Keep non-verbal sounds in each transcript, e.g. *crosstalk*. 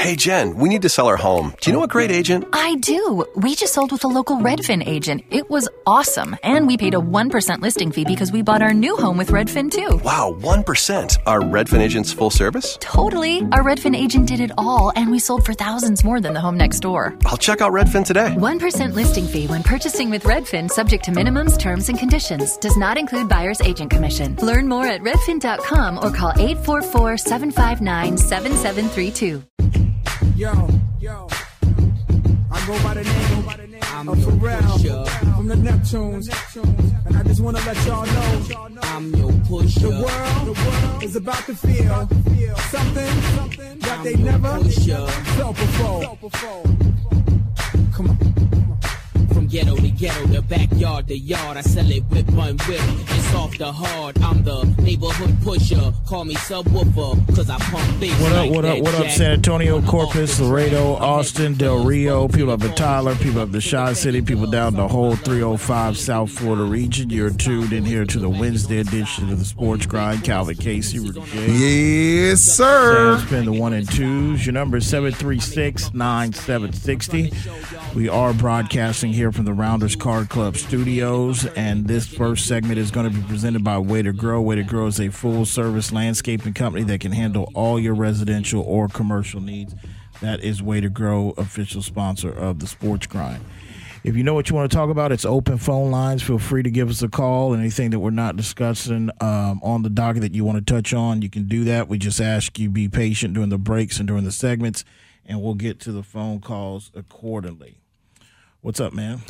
Hey, Jen, we need to sell our home. Do you know a great agent? I do. We just sold with a local Redfin agent. It was awesome. And we paid a 1% listing fee because we bought our new home with Redfin too. Wow, 1%. Are Redfin agents full service? Totally. Our Redfin agent did it all, and we sold for thousands more than the home next door. I'll check out Redfin today. 1% listing fee when purchasing with Redfin, subject to minimums, terms, and conditions. Does not include buyer's agent commission. Learn more at redfin.com or call 844 759 7732. Yo, yo. I go by the name, by the name I'm of Pharrell from the Neptunes. And I just want to let y'all know I'm your pusher. the world, the world is about to feel something, something that they never pusher. felt before. Come on. From ghetto to ghetto, the backyard, the yard. I sell it whip on whip. It's off the hard. I'm the neighborhood pusher. Call me subwoofer, cause I pump bass. What up, like what up, what up. San Antonio, Corpus, Laredo, Austin, Del Rio, people up in. Tyler, people up the Chi City, people down the whole 305 South Florida region. You're tuned in here to the Wednesday edition of the Sports Grind. Calvin Casey, Rudy Yes, sir. Sam's been the one and twos. Your number is 736 9760. We are broadcasting here from the Rounders Card Club studios, and this first segment is going to be presented by Way to Grow. Way to Grow is a full service landscaping company that can handle all your residential or commercial needs. That is Way to Grow, official sponsor of the Sports Grind. If you know what you want to talk about, it's open phone lines. Feel free to give us a call. Anything that we're not discussing um, on the docket that you want to touch on, you can do that. We just ask you be patient during the breaks and during the segments, and we'll get to the phone calls accordingly. What's up, man?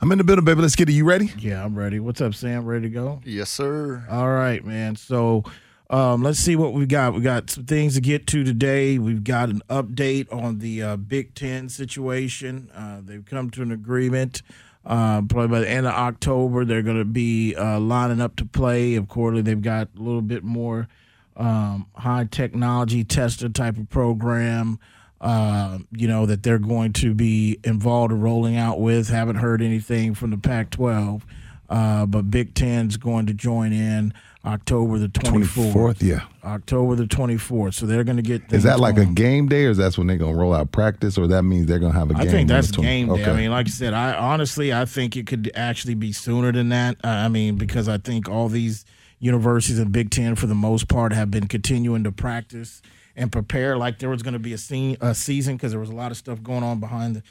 I'm in the building, baby. Let's get it. You ready? Yeah, I'm ready. What's up, Sam? Ready to go? Yes, sir. All right, man. So um, let's see what we've got. We got some things to get to today. We've got an update on the uh, Big Ten situation. Uh, they've come to an agreement. Uh, probably by the end of October, they're going to be uh, lining up to play. Of course, they've got a little bit more um, high technology tester type of program. Uh, you know that they're going to be involved in rolling out with. Haven't heard anything from the Pac-12, uh, but Big Ten's going to join in October the 24th. 24th, yeah. October the 24th. So they're going to get. Is that like a game day, or is that when they're gonna roll out practice, or that means they're gonna have a game? I think that's the 20 game day. I mean, like I said, I honestly I think it could actually be sooner than that. Uh, I mean, because I think all these universities in Big Ten, for the most part, have been continuing to practice and prepare like there was going to be a, scene, a season because there was a lot of stuff going on behind the,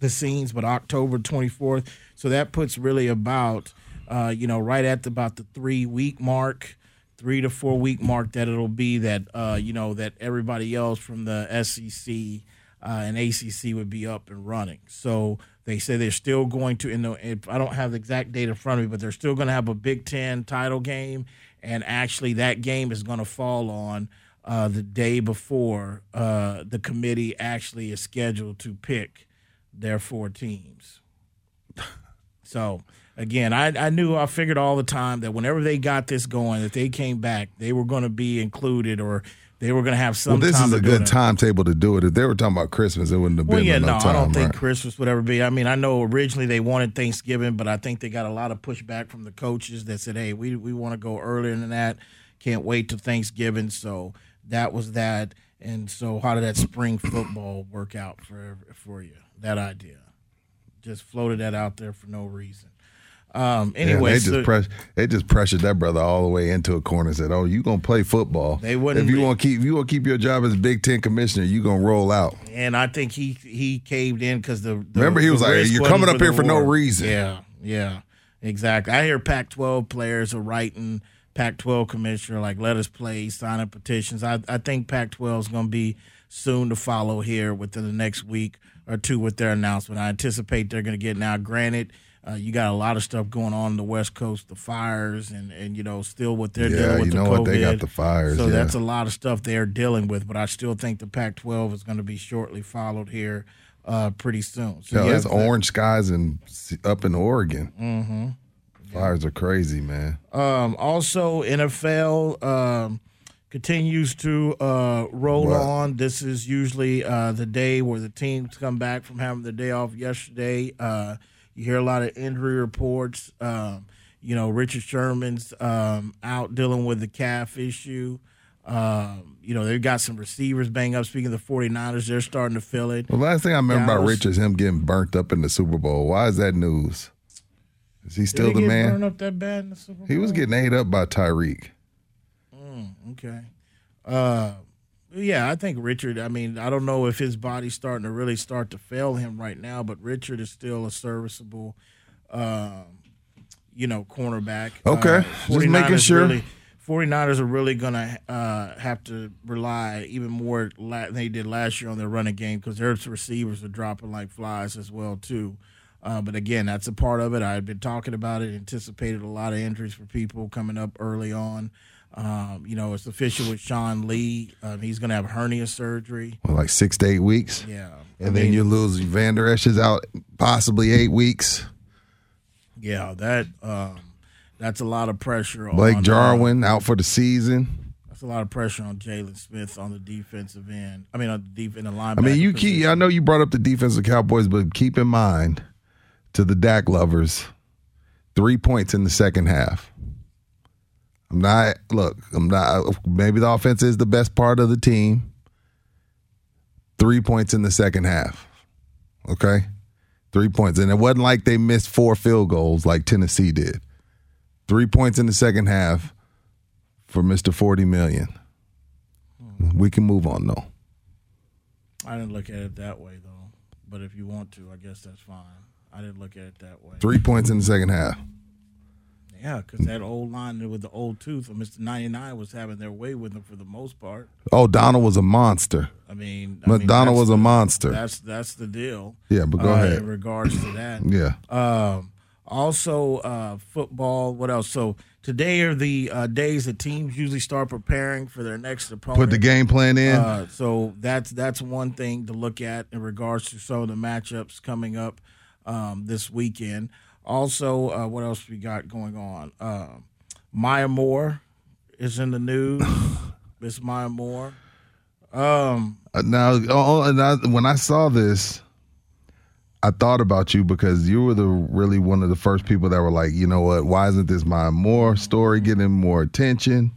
the scenes. But October twenty fourth, so that puts really about uh, you know right at the, about the three week mark three to four week mark that it'll be that uh, you know that everybody else from the SEC uh, and ACC would be up and running. So they say they're still going to. In I don't have the exact date in front of me, but they're still going to have a Big Ten title game, and actually that game is going to fall on uh, the day before uh, the committee actually is scheduled to pick their four teams. *laughs* So again, I, I knew I figured all the time that whenever they got this going, that they came back, they were going to be included or they were going to have some. well, this is a good timetable to do it. If they were talking about Christmas, it wouldn't have been Well, yeah, no, time. I don't think? Christmas would ever be. I mean, I know originally they wanted Thanksgiving, but I think they got a lot of pushback from the coaches that said, "Hey, we we want to go earlier than that. Can't wait till Thanksgiving." So that was that. And so, how did that spring football work out for for you? That idea, just floated that out there for no reason. Um, Yeah, anyway, they so- just press, they just pressured that brother all the way into a corner. and Said, "Oh, you gonna play football? They wouldn't If you want to keep, if you want to keep your job as Big Ten commissioner, you gonna roll out." and I think he he caved in because the, the Remember, he the was like, "You're coming up the here for no reason. Yeah, yeah, exactly. I hear Pac-12 players are writing Pac-12 commissioner like, "Let us play," signing petitions. I I think Pac-12 is going to be soon to follow here within the next week or two with their announcement. I anticipate they're going to get now. Granted. Uh, you got a lot of stuff going on in the West Coast, the fires, and, and you know still what they're Yeah, dealing with you the know COVID. what? They got the fires, so yeah. that's a lot of stuff they're dealing with. But I still think the Pac-12 is going to be shortly followed here uh, pretty soon. So Yeah, it's orange skies and up in Oregon. Mm-hmm. Fires are crazy, man. Um, also, NFL um, continues to uh, roll What? on. This is usually uh, the day where the teams come back from having the day off yesterday. Uh, you hear a lot of injury reports. Um, you know, Richard Sherman's um, out dealing with the calf issue. Um, you know, they've got some receivers banged up. Speaking of the 49ers, they're starting to feel it. The last thing I remember about Dallas- Rich is him getting burnt up in the Super Bowl. Why is that news? Is he still Did he the get man? burned up that bad in the Super Bowl? He was getting ate up by Tyreek. Okay. Uh, yeah, I think Richard. I mean, I don't know if his body's starting to really start to fail him right now, but Richard is still a serviceable, um, you know, cornerback. Okay. Uh, Just making sure. Really, 49ers are really going to uh, have to rely even more la- than they did last year on their running game because their receivers are dropping like flies as well too. Uh, but again, that's a part of it. I had been talking about it, anticipated a lot of injuries for people coming up early on. Um, you know, it's official with Sean Lee. Um, he's going to have hernia surgery. Well, like six to eight weeks. Yeah. And I then mean, you lose Vander Esch is out possibly eight weeks. Yeah, that um, that's a lot of pressure Blake on uh, Jarwin out for the season. that's a lot of pressure on Jaylon Smith on the defensive end. I mean, on the deep in the linebacker. I mean, you keep. I know you brought up the defensive Cowboys, but keep in mind to the Dak lovers, three points in the second half. I'm not. Look, I'm not. Maybe the offense is the best part of the team. Three points in the second half. Okay, three points, and it wasn't like they missed four field goals like Tennessee did. Three points in the second half for Mister Forty Million. We can move on though. I didn't look at it that way though. But if you want to, I guess that's fine. I didn't look at it that way. Three points in the second half. Yeah, because that old line with the old tooth of Mr. 99 was having their way with them for the most part. Oh, Donald was a monster. I mean, I mean, Donald was a monster. That's that's the deal. Yeah, but go uh, ahead. In regards to that, *clears throat* Yeah. Um, also, uh, football. What else? So today are the uh, days that teams usually start preparing for their next opponent. Put the game plan in. Uh, so that's that's one thing to look at in regards to some of the matchups coming up um, this weekend. Also, uh, what else we got going on? Uh, Maya Moore is in the news. *laughs* Miss Maya Moore. Um, Uh, now, oh, and I, when I saw this, I thought about you because you were the really one of the first people that were like, you know what? Why isn't this Maya Moore story getting more attention?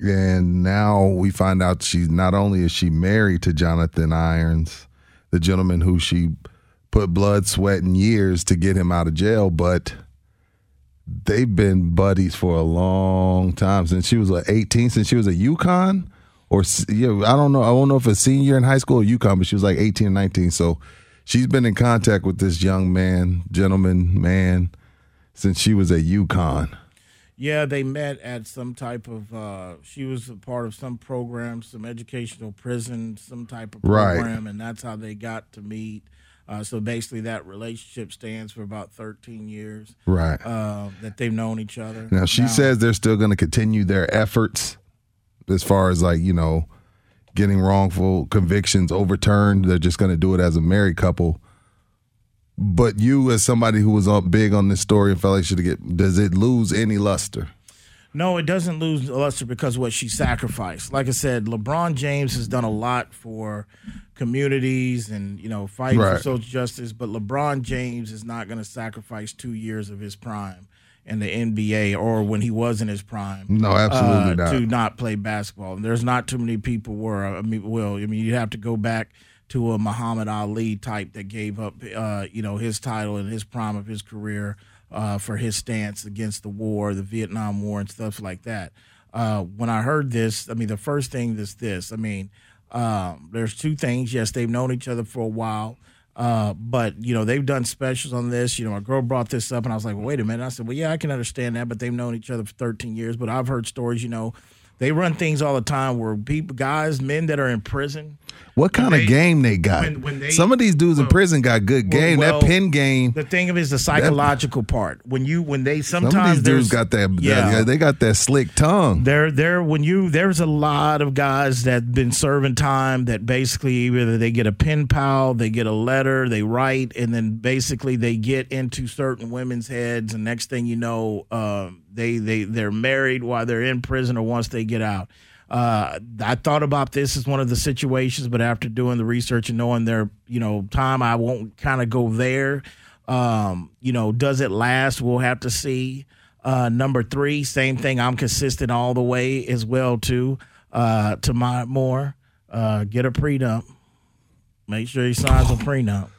And now we find out she's not only is she married to Jonathan Irons, the gentleman who she put blood, sweat, and years to get him out of jail, but they've been buddies for a long time since she was like 18, since she was a UConn or yeah, I don't know. I don't know if a senior in high school or UConn, but she was like 18 or 19. So she's been in contact with this young man, gentleman, man, since she was a UConn. Yeah, they met at some type of. Uh, she was a part of some program, some educational prison, some type of Right. program, and that's how they got to meet. Uh, so basically, that relationship stands for about 13 years Right. uh, that they've known each other. Now she says they're still going to continue their efforts as far as like you know getting wrongful convictions overturned. They're just going to do it as a married couple. But you, as somebody who was on big on this story and felt like she should get, does it lose any luster? No, it doesn't lose luster because of what she sacrificed. Like I said, LeBron James has done a lot for communities and you know fighting Right. for social justice, but LeBron James is not going to sacrifice two years of his prime in the NBA or when he was in his prime. No, absolutely uh, not. To not play basketball, and there's not too many people were. I mean, well, I mean, you have to go back to a Muhammad Ali type that gave up, uh, you know, his title in his prime of his career uh, for his stance against the war, the Vietnam War, and stuff like that. Uh, when I heard this, I mean, the first thing is this. I mean, um, there's two things. Yes, they've known each other for a while. Uh, but you know they've done specials on this. You know, my girl brought this up, and I was like, well, "Wait a minute." I said, "Well, yeah, I can understand that, but they've known each other for 13 years." But I've heard stories. You know, they run things all the time where people, guys, men that are in prison, What kind they- of game they got? when- when they- Some of these dudes in prison got good game. well, that pin game. the thing of it is the psychological part. When you when they Some sometimes of these dudes got that. yeah. that- they got that slick tongue. There, there. When you there's a lot of guys that been serving time that basically either they get a pen pal, they get a letter, they write, and then basically they get into certain women's heads, and next thing you know, um, they they they're married while they're in prison or once they get out. Uh, I thought about this as one of the situations, but after doing the research and knowing their you know time, I won't kind of go there. Um, you know, does it last? We'll have to see. Uh, number three, same thing. I'm consistent all the way as well too. uh, to Maya Moore, Uh, get a prenup. Make sure he signs a prenup.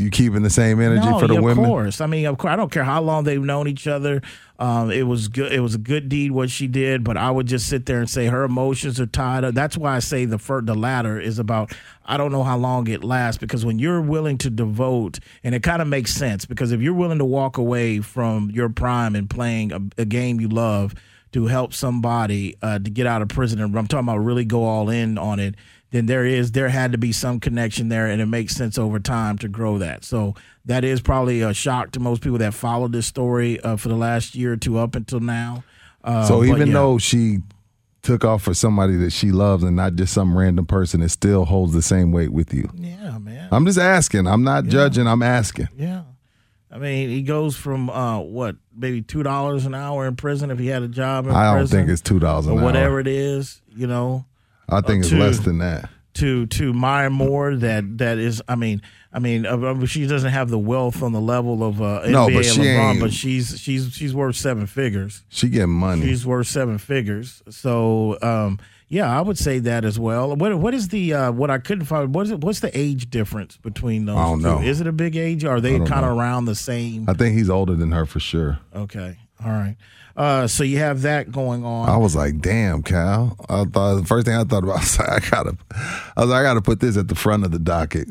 You keeping the same energy No, for the yeah, women? Of course. I mean, of course. I don't care how long they've known each other. Um, it was good. It was a good deed what she did. But I would just sit there and say her emotions are tied up. That's why I say the fir- the latter is about. I don't know how long it lasts because when you're willing to devote, and it kind of makes sense because if you're willing to walk away from your prime and playing a, a game you love to help somebody uh, to get out of prison, and I'm talking about really go all in on it then there is there had to be some connection there and it makes sense over time to grow that so that is probably a shock to most people that followed this story uh, for the last year or two up until now uh, So even yeah. though she took off for somebody that she loves and not just some random person, it still holds the same weight with you. yeah man I'm just asking. I'm not judging. I'm asking. yeah I mean, he goes from uh, what, maybe two dollars an hour in prison if he had a job in I don't prison, think it's two dollars an or hour. whatever it is, you know. I think it's two. less than that. to to Maya Moore that that is I mean I mean uh, uh, she doesn't have the wealth on the level of uh, NBA No, but she LeBron, ain't- but she's she's she's worth seven figures. She getting money. She's worth seven figures. So um, yeah, I would say that as well. What what is the uh, what I couldn't find? What is it? What's the age difference between those? I don't two? know. Is it a big age? Or are they kind of around the same? I think he's older than her for sure. Okay, all right. Uh, so you have that going on. I was like, damn, Cal. I thought the first thing I thought about *laughs* I was like, I gotta I was like, I gotta put this at the front of the docket.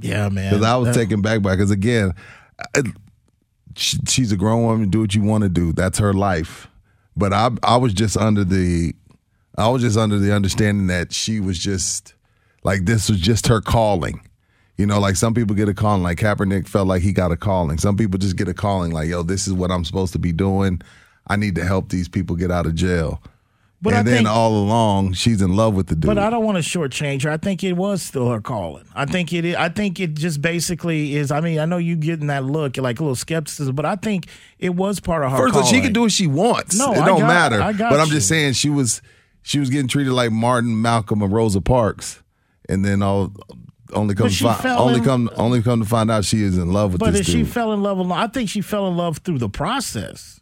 yeah, man. Because I was That- taken back by because again, I, she, she's a grown woman. Do what you want to do. That's her life. But I I was just under the I was just under the understanding that she was just like this was just her calling. You know, like some people get a calling. Like Kaepernick felt like he got a calling. Some people just get a calling. Like, yo, this is what I'm supposed to be doing. I need to help these people get out of jail. But and I then think- all along, she's in love with the dude. But I don't want to shortchange her. I think it was still her calling. I think it. I think it just basically is. I mean, I know you getting that look, like a little skepticism, but I think it was part of her. First of all, she can do what she wants. No, it I don't got- matter. I got but I'm you. just saying she was she was getting treated like Martin, Malcolm, and Rosa Parks, and then all only come But find, only in- come only come to find out she is in love with But this if she fell in love I think she fell in love through the process.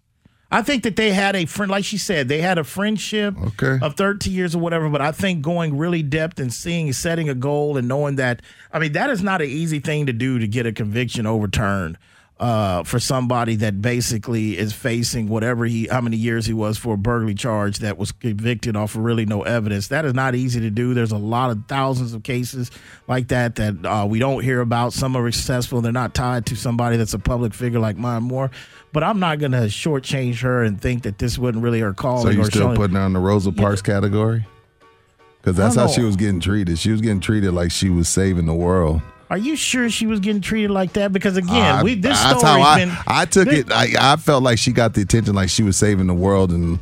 I think that they had a friend, like she said, they had a friendship Okay. of 13 years or whatever. But I think going really depth and seeing, setting a goal and knowing that, I mean, that is not an easy thing to do to get a conviction overturned uh, for somebody that basically is facing whatever he, how many years he was for a burglary charge that was convicted off of really no evidence. That is not easy to do. There's a lot of thousands of cases like that that uh, we don't hear about. Some are successful. They're not tied to somebody that's a public figure like Maya Moore. But I'm not going to shortchange her and think that this wasn't really her calling. so you or still showing- putting her in the Rosa Parks category? Because that's how don't she was getting treated. She was getting treated like she was saving the world. Are you sure she was getting treated like that? Because again, I- we this how I, been. I took this- it. I, I felt like she got the attention, like she was saving the world, and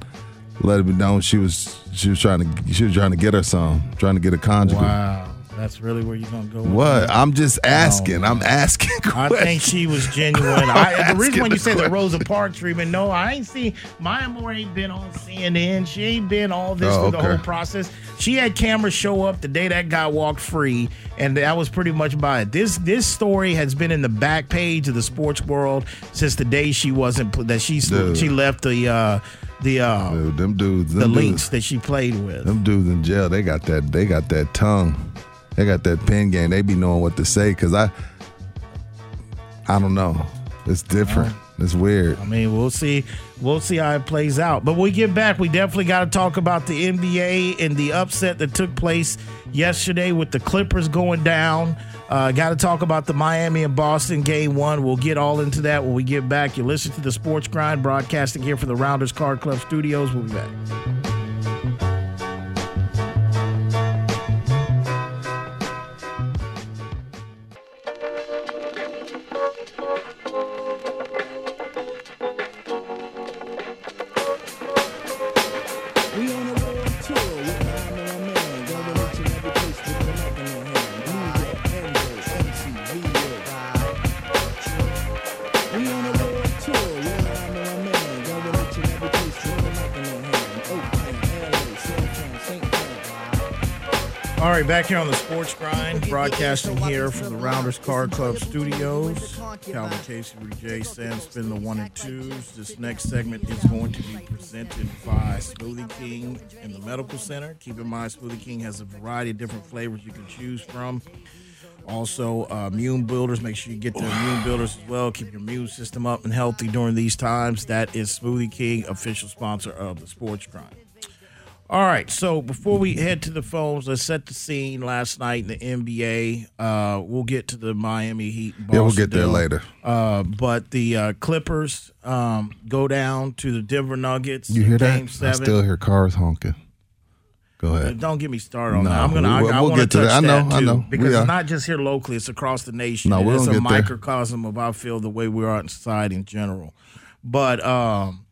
let it be known she was she was trying to she was trying to get her some, trying to get a conjugal. Wow, that's really where you're gonna go. with What? I'm just asking. I'm asking. I think she was genuine. *laughs* I, the reason when you the say the. Rosa Parks treatment, no, I ain't seen Maya Moore ain't been on CNN. She ain't been all this Oh, through the okay. whole process. She had cameras show up the day that guy walked free, and that was pretty much by it. This this story has been in the back page of the sports world since the day she wasn't pl- that she Dude. she left the uh, the uh, Dude, them dudes, the them links that she played with. them dudes in jail. They got that. They got that tongue. They got that pen game. They be knowing what to say. Cause I, I don't know. It's different. It's weird. I mean, we'll see. We'll see how it plays out. But when we get back, we definitely got to talk about the NBA and the upset that took place yesterday with the Clippers going down. Uh, got to talk about the Miami and Boston game one. We'll get all into that when we get back. You listen to the Sports Grind broadcasting here from the Rounders Card Club Studios. We'll be back. Right, back here on the Sports Grind, broadcasting here from the Rounders Card Club studios. Calvin Casey, J. Sam spin the one and twos. This next segment is going to be presented by Smoothie King in the Medical Center. Keep in mind, Smoothie King has a variety of different flavors you can choose from. Also, uh, immune builders. Make sure you get the immune builders as well. Keep your immune system up and healthy during these times. That is Smoothie King, official sponsor of the Sports Grind. All right, so before we head to the phones, let's set the scene last night in the NBA. Uh, we'll get to the Miami Heat. Yeah, we'll get there later. Uh, but the uh, Clippers um, go down to the Denver Nuggets. You hear game that? I still hear cars honking. Go ahead. Don't get me started on No, that. I'm gonna. we- I, I we'll get to that. I know, I too, know. because it's not just here locally; it's across the nation. No, we're it's a get there. microcosm of I feel the way we are in society in general. But um,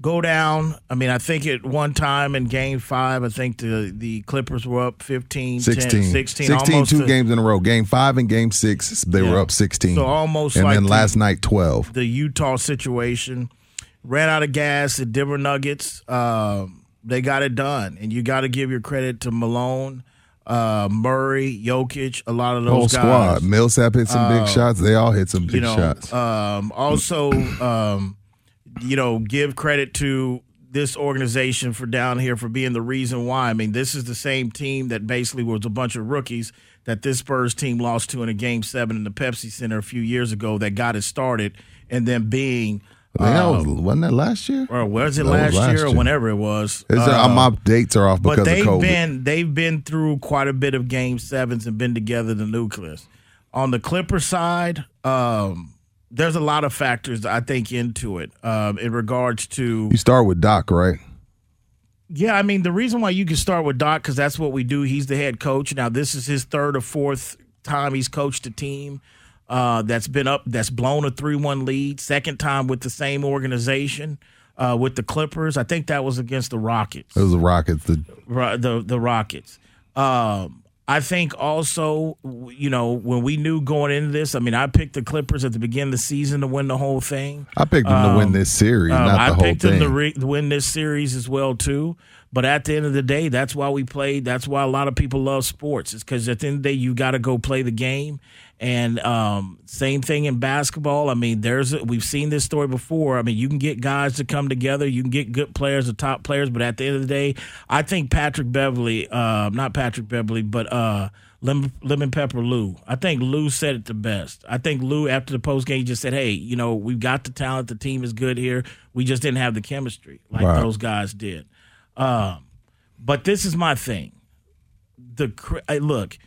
go down. I mean, I think at one time in Game Five, I think the the Clippers were up 15, 16. 10, 16, 16 almost two to- games in a row. Game five and game six, they Yeah. were up 16. So almost And like then the- last night, 12. the Utah situation. Ran out of gas at Denver Nuggets. Um, they got it done, and you got to give your credit to Malone, uh, Murray, Jokic, a lot of those Whole guys. squad. Millsap hit some big shots. They all hit some big you know, shots. um, also, um, you know, give credit to this organization for down here for being the reason why. I mean, this is the same team that basically was a bunch of rookies that this Spurs team lost to in a game seven in the Pepsi Center a few years ago that got it started, and then being. That um, was, wasn't that last year? or was it That was last, last year or whenever it was? There, Uh, my dates are off because but they've been they've been through quite a bit of game sevens and been together the nucleus. On the Clipper side, um, there's a lot of factors I think into it um, in regards to you start with Doc, right? yeah. I mean the reason why you can start with Doc because that's what we do. He's the head coach now. This is his third or fourth time he's coached a team. Uh, that's been up, that's blown a 3 1 lead. Second time with the same organization, uh, with the Clippers. I think that was against the Rockets. It was the Rockets. The, the the Rockets. Um, I think also, you know, when we knew going into this, I mean, I picked the Clippers at the beginning of the season to win the whole thing. I picked them to win this series, Um, not I the whole picked them to, re- to win this series as well too. But at the end of the day, that's why we play. That's why a lot of people love sports. It's because at the end of the day, you got to go play the game. And um, same thing in basketball. I mean, there's a, we've seen this story before. I mean, you can get guys to come together. You can get good players, the top players. But at the end of the day, I think Patrick Beverley, uh, not Patrick Beverley, but uh, Lemon, Lemon Pepper Lou. I think Lou said it the best. I think Lou, after the post game, just said, "Hey, you know, we've got the talent. The team is good here. We just didn't have the chemistry like Right. those guys did." Um, but this is my thing. The look,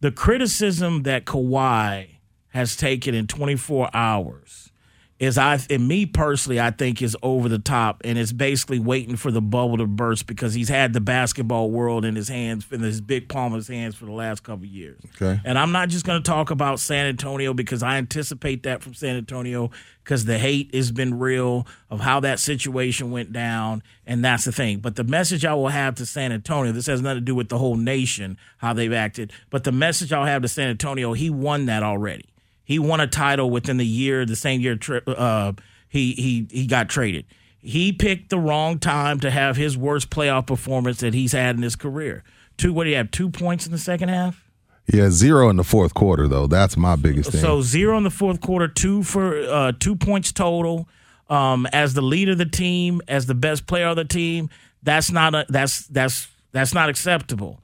the criticism that Kawhi has taken in 24 hours is I and me personally I think is over the top and it's basically waiting for the bubble to burst because he's had the basketball world in his hands in his big palm of his hands for the last couple of years. Okay. And I'm not just going to talk about San Antonio because I anticipate that from San Antonio because the hate has been real of how that situation went down and that's the thing. But the message I will have to San Antonio, this has nothing to do with the whole nation how they've acted, but the message I'll have to San Antonio, he won that already. He won a title within the year, the same year tri- uh, he he he got traded. He picked the wrong time to have his worst playoff performance that he's had in his career. Two, what do you have? Two points in the second half. yeah, zero in the fourth quarter, though. That's my biggest thing. So zero in the fourth quarter, two for uh, two points total. Um, as the leader of the team, as the best player of the team, that's not a, that's that's that's not acceptable.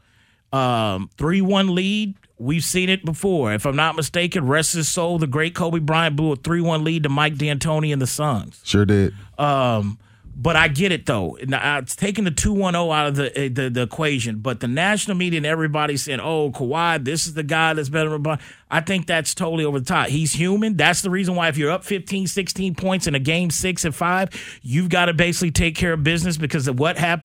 Um, three one lead. We've seen it before. If I'm not mistaken, rest his soul, the great Kobe Bryant blew a three one lead to Mike D'Antoni and the Suns. sure did. Um, but I get it though. Now, It's taking the two one zero out of the, uh, the the equation. But the national media and everybody saying, "Oh, Kawhi, this is the guy that's better." than I think that's totally over the top. He's human. That's the reason why if you're up 15, 16 points in a game six and five, you've got to basically take care of business because of what happened.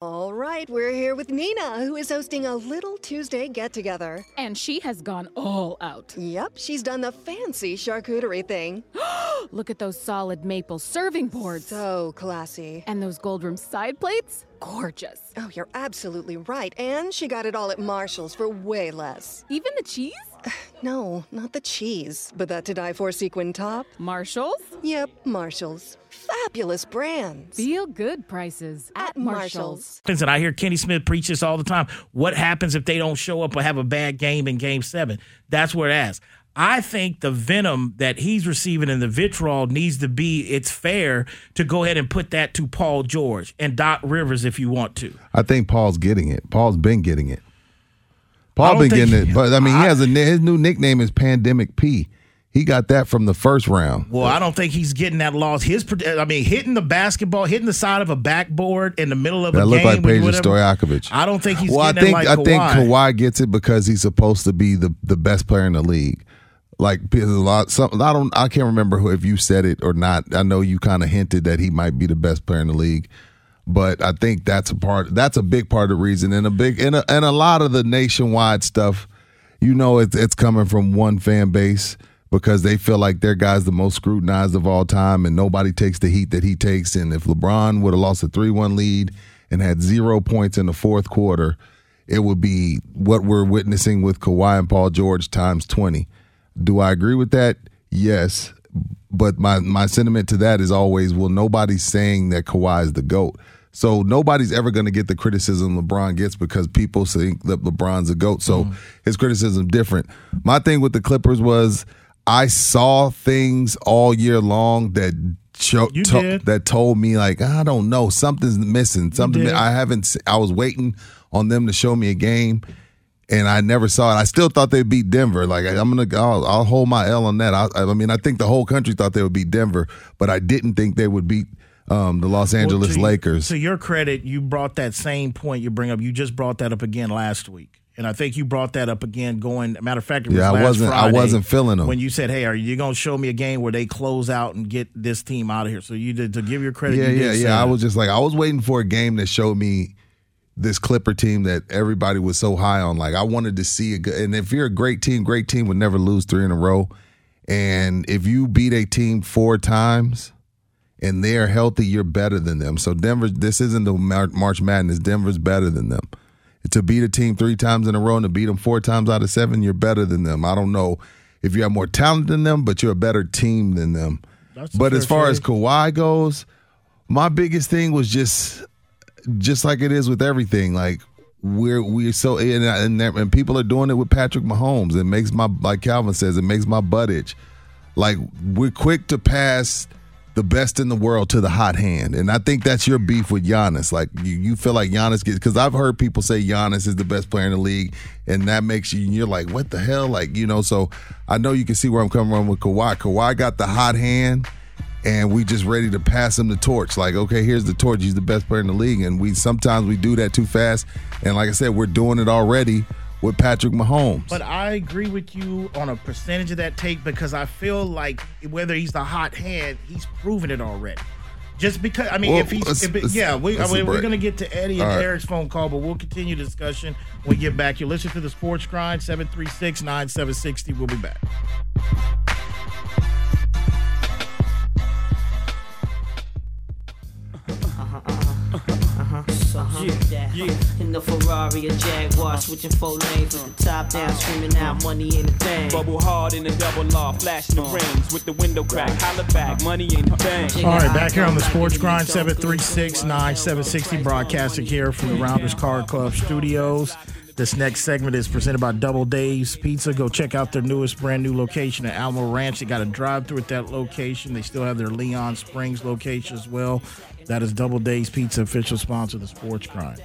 All right, we're here with Nina, who is hosting a little Tuesday get together. And she has gone all out. Yep, she's done the fancy charcuterie thing. *gasps* Look at those solid maple serving boards. So classy. And those gold rim side plates? Gorgeous. Oh, you're absolutely right. And she got it all at Marshall's for way less. Even the cheese? *sighs* No, not the cheese, but that to die for sequin top. Marshall's? Yep, Marshall's. Fabulous brands. Feel good prices at, At Marshall's. Marshalls. And I hear Kenny Smith preach this all the time. What happens if they don't show up or have a bad game in game seven? That's where it is. I think the venom that he's receiving and the vitriol needs to be, it's fair to go ahead and put that to Paul George and Doc Rivers if you want to. I think Paul's getting it. Paul's been getting it. Paul been getting it, but I mean, he has a his new nickname is Pandemic P. He got that from the first round. Well, I don't think he's getting that loss. His, I mean, hitting the basketball, hitting the side of a backboard in the middle of That a looked game. like with Peja whatever- Stojakovic. I don't think he's well, I think that like I think Kawhi. Gets it because he's supposed to be the the best player in the league. Like a lot, some I don't, I can't remember who, if you said it or not. I know you kind of hinted that he might be the best player in the league, but I think that's a part. That's a big part of the reason, and a big and a, and a lot of the nationwide stuff. You know, it's it's coming from one fan base because they feel like their guy's the most scrutinized of all time, and nobody takes the heat that he takes. And if LeBron would have lost a three-one lead and had zero points in the fourth quarter, it would be what we're witnessing with Kawhi and Paul George times 20. Do I agree with that? Yes. But my, my sentiment to that is always well, nobody's saying that Kawhi is the GOAT. So nobody's ever going to get the criticism LeBron gets because people think that LeBron's a GOAT. So his criticism different. My thing with the Clippers was I saw things all year long that You to- that told me like I don't know something's missing. Something. I haven't. se- I was waiting on them to show me a game, and I never saw it. I still thought they'd beat Denver. Like I'm gonna, I'll, I'll hold my L on that. I, I mean, I think the whole country thought they would beat Denver, but I didn't think they would beat um, the Los Angeles Well, to- Lakers. To your credit, you brought that same point you bring up. You just brought that up again last week. And I think you brought that up again. Going, matter of fact, it was Yeah, I wasn't- I Friday wasn't feeling 'em. when you said, "Hey, are you going to show me a game where they close out and get this team out of here?" So you did to give your credit. yeah, you did yeah, yeah. I was just like, I was waiting for a game that showed me this Clipper team that everybody was so high on. Like, I wanted to see a good. And if you're a great team, great team would never lose three in a row. And if you beat a team four times and they are healthy, you're better than them. So Denver, this isn't the March Madness. Denver's better than them. To beat a team three times in a row and to beat them four times out of seven, you're better than them. I don't know if you have more talent than them, but you're a better team than them. That's But as far as trade. Kawhi goes, my biggest thing was just just like it is with everything. Like we're we're so and, and, and people are doing it with Patrick Mahomes. It makes my like Calvin says, it makes my butt itch. Like we're quick to pass the best in the world to the hot hand, and I think that's your beef with Giannis. Like you, you feel like Giannis gets because I've heard people say Giannis is the best player in the league, and that makes you you're like, what the hell? Like you know. So I know you can see where I'm coming from with Kawhi. Kawhi got the hot hand and we just ready to pass him the torch. Like, okay, here's the torch. He's the best player in the league, and we sometimes we do that too fast. And like I said, we're doing it already with Patrick Mahomes. But I agree with you on a percentage of that take because I feel like whether he's the hot hand, he's proven it already. Just because, I mean, Well, if he's, let's- if it- let's- yeah, we, I mean, we're going to get to Eddie and right. Eric's phone call, but we'll continue the discussion when we get back. You listen to the Sports Grind, 736 9760. We'll be back. Uh-huh. Yeah, yeah. In the Ferrari or Jaguar, switching four lanes with the top down, screaming out money in the bank. Bubble hard in the double law, flashing the rings with the window crack. Holla back, money in the bank. All right, back here on the Sports Grind, 736 9760, broadcasting here from the Rounders Card Club studios. This next segment is presented by Double Dave's Pizza. Go check out their newest brand new location at Alamo Ranch. They got a drive through at that location. They still have their Leon Springs location as well. That is Double Dave's Pizza, official sponsor of the Sports Grind.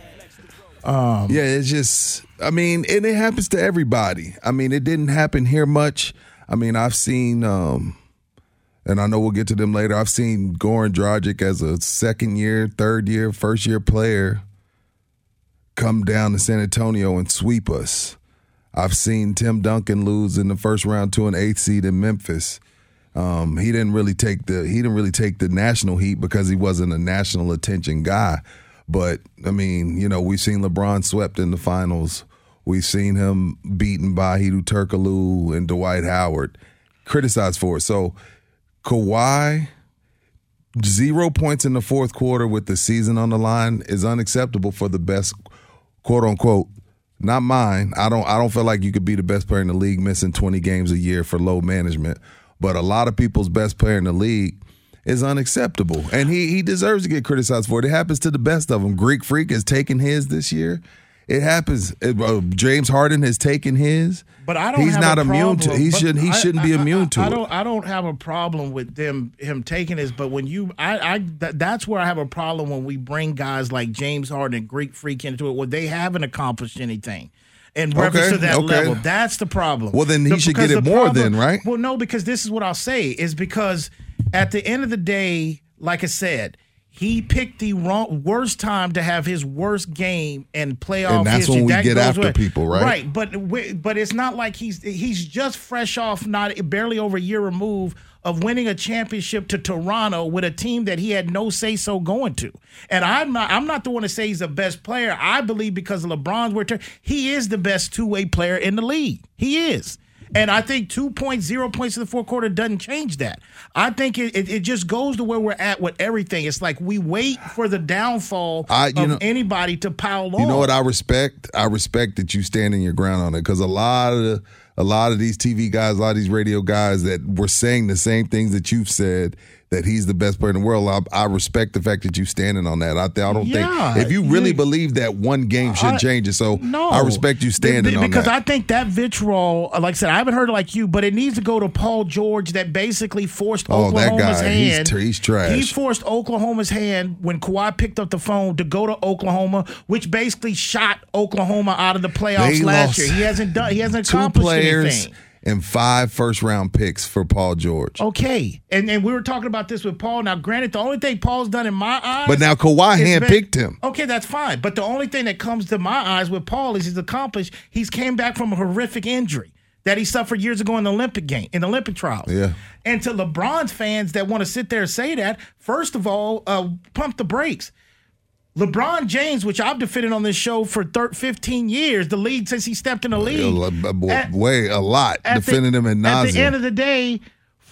Um, yeah, it's just, I mean, and it happens to everybody. I mean, it didn't happen here much. I mean, I've seen, um, and I know we'll get to them later. I've seen Goran Dragic as a second year, third year, first year player come down to San Antonio and sweep us. I've seen Tim Duncan lose in the first round to an eighth seed in Memphis. Um, he didn't really take the he didn't really take the national heat because he wasn't a national attention guy. But I mean, you know, we've seen LeBron swept in the finals. We've seen him beaten by Hedo Turkoglu and Dwight Howard, criticized for it. So Kawhi, zero points in the fourth quarter with the season on the line is unacceptable for the best, quote unquote. Not mine. I don't. I don't feel like you could be the best player in the league missing twenty games a year for low management. But a lot of people's best player in the league is unacceptable, and he he deserves to get criticized for it. It happens to the best of them. Greek Freak has taken his this year. It happens. It- uh, James Harden has taken his. But I don't. He's not immune to. He shouldn't. He I- shouldn't be I- I- immune to I don't. I don't have a problem with them him taking his. But when you, I, I that, that's where I have a problem when we bring guys like James Harden and Greek Freak into it, where they haven't accomplished anything. In reference Okay, to that okay. level, that's the problem. Well, then he The- should get it the more then, right? Well, no, because this is what I'll say is because at the end of the day, like I said, he picked the wrong worst time to have his worst game in playoff And that's history. when we That get after with- people, right? Right, but but it's not like he's he's just fresh off, not barely over a year removed of winning a championship to Toronto with a team that he had no say so going to. And I'm not I'm not the one to say he's the best player. I believe because of LeBron's return, he is the best two way player in the league. He is. And I think 2.0 points in the fourth quarter doesn't change that. I think it, it, it just goes to where we're at with everything. It's like we wait for the downfall I- of know- anybody to pile on. You know what I respect? I respect that you standing your ground on it because a lot of the, a lot of these TV guys, a lot of these radio guys that were saying the same things that you've said that he's the best player in the world. I, I respect the fact that you're standing on that. I, th- I don't Yeah, think if you really you- believe that one game should I- change it. So No, I respect you standing Be- on because that. I think that vitriol, uh, like I said, I haven't heard it like you, but it needs to go to Paul George that basically forced Oh, that Oklahoma's guy, he's hand. tr- he's trash. He forced Oklahoma's hand when Kawhi picked up the phone to go to Oklahoma, which basically shot Oklahoma out of the playoffs They last year. He hasn't done. He hasn't Two accomplished players anything. And five first round picks for Paul George. Okay, and and we were talking about this with Paul. Now, granted, the only thing Paul's done in my eyes, But now Kawhi handpicked him. Okay, that's fine. But the only thing that comes to my eyes with Paul is he's accomplished. He's came back from a horrific injury that he suffered years ago in the Olympic game, in the Olympic trials. Yeah. And to LeBron's fans that want to sit there and say that, first of all, uh, pump the brakes. LeBron James, which I've defended on this show for thir- 15 years, the league since he stepped in the league. Way a lot defending the, him in At the end of the day,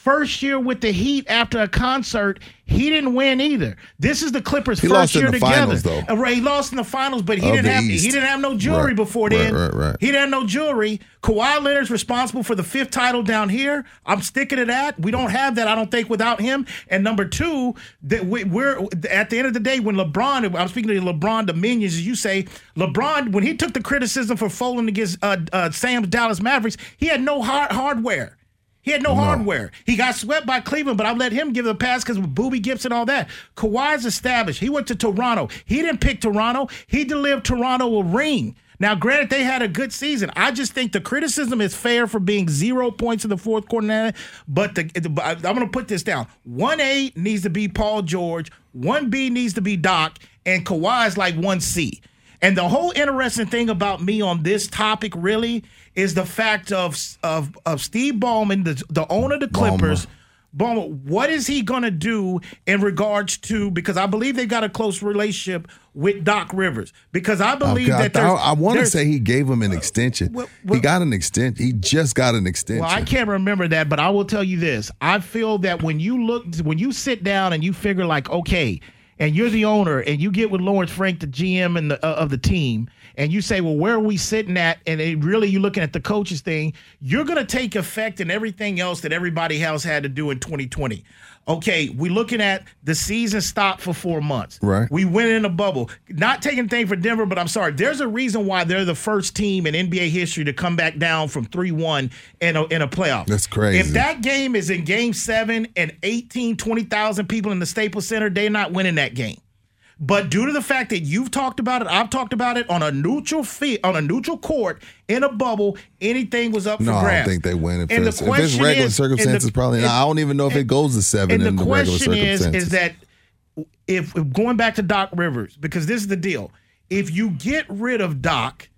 first year with the Heat after a concert, he didn't win either. This is the Clippers' He first lost in year the together. finals, though. Uh, he lost in the finals, but he Of didn't have East. he didn't have no jewelry Right, before then. right, right. He didn't have no jewelry. Kawhi Leonard's responsible for the fifth title down here. I'm sticking to that. We don't have that, I don't think, without him. And number two, that we, we're at the end of the day when LeBron. I'm speaking to LeBron dominions, as you say. LeBron, when he took the criticism for folding against uh, uh, Sam's Dallas Mavericks, he had no hard hardware. He had no, hardware. He got swept by Cleveland, but I let him give the pass because with Boobie Gibson and all that. Kawhi's established. He went to Toronto. He didn't pick Toronto. He delivered Toronto a ring. Now, granted, they had a good season. I just think the criticism is fair for being zero points in the fourth quarter. But the, the- I'm going to put this down. One A needs to be Paul George. One B needs to be Doc, and Kawhi's like one C. And the whole interesting thing about me on this topic really is the fact of of of Steve Ballmer, the, the owner of the Clippers. Ballmer, what is he going to do in regards to because I believe they've got a close relationship with Doc Rivers because I believe Okay, I, that there's, I, want to say he gave him an extension. well- he got an extension. He just got an extension. Well, I can't remember that, but I will tell you this. I feel that when you look, when you sit down and you figure like, okay, and you're the owner, and you get with Lawrence Frank, the GM and the uh, of the team, and you say, well, where are we sitting at? And really, you're looking at the coaches thing. You're going to take effect in everything else that everybody else had to do in 2020. Okay, we're looking at the season stopped for four months. Right. We went in a bubble. Not taking thing for Denver, but I'm sorry. There's a reason why they're the first team in NBA history to come back down from 3 1 in a, in a playoff. That's crazy. If that game is in game seven and 18, 20,000 people in the Staples Center, they're not winning that game. But due to the fact that you've talked about it, I've talked about it on a neutral field, on a neutral court in a bubble, anything was up no, for I grabs. don't think they win. If, And the it's, if it's question regular is- and circumstances, the- probably. I don't even know if it goes to seven and in the the regular question is, circumstances. is that if, if going back to Doc Rivers, because this is the deal: if you get rid of Doc,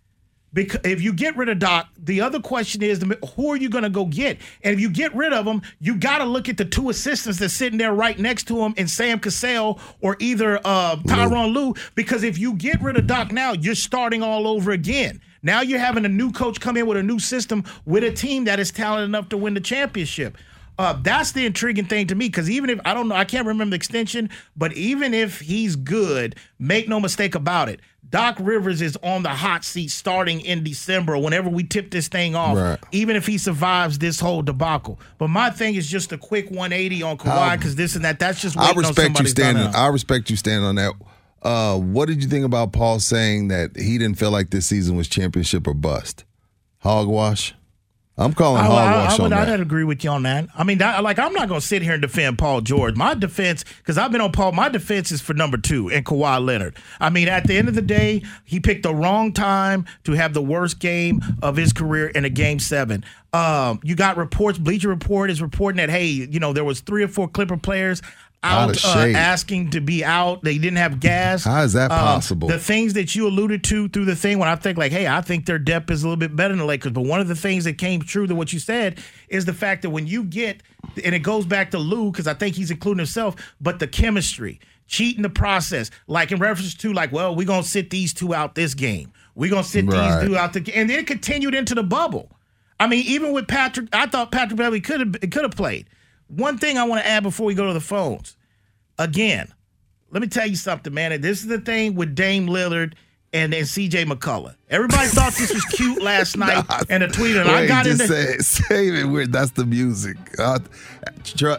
Because if you get rid of Doc, the other question is who are you going to go get? And if you get rid of him, you got to look at the two assistants that's sitting there right next to him, and Sam Cassell or either uh, Tyronn Lue. Because if you get rid of Doc now, you're starting all over again. Now you're having a new coach come in with a new system with a team that is talented enough to win the championship. Uh, that's the intriguing thing to me because even if I don't know, I can't remember the extension, but even if he's good, make no mistake about it. Doc Rivers is on the hot seat starting in December, whenever we tip this thing off, Right. even if he survives this whole debacle. But my thing is just a quick 180 on Kawhi because this and that. That's just what I respect you standing. I respect you standing on that. Uh, what did you think about Paul saying that he didn't feel like this season was championship or bust? Hogwash. I'm calling I, I, hogwash I on would, I'd that. agree with you on that. I mean, that, like, I'm not going to sit here and defend Paul George. My defense, because I've been on Paul, my defense is for number two and Kawhi Leonard. I mean, at the end of the day, he picked the wrong time to have the worst game of his career in a game seven. Um, you got reports. Bleacher Report is reporting that hey, you know, there was three or four Clipper players Out out of uh, asking to be out. They didn't have gas. How is that Um, possible? the things that you alluded to through the thing when I think like, hey, I think their depth is a little bit better than the Lakers. But one of the things that came true to what you said is the fact that when you get, and it goes back to Lou because I think he's including himself, but the chemistry, cheating the process, like in reference to like, well, we're gonna sit these two out this game. We're gonna sit Right. these two out the game, and then it continued into the bubble. I mean, even with Patrick, I thought Patrick Beverley could have could have played. One thing I want to add before we go to the phones. Again, let me tell you something, man. This is the thing with Dame Lillard and, and CJ McCollum. Everybody *laughs* thought this was cute last night and a tweet, and I got just into say it. *laughs* Save it. Weird. That's the music. Uh, *laughs* tr-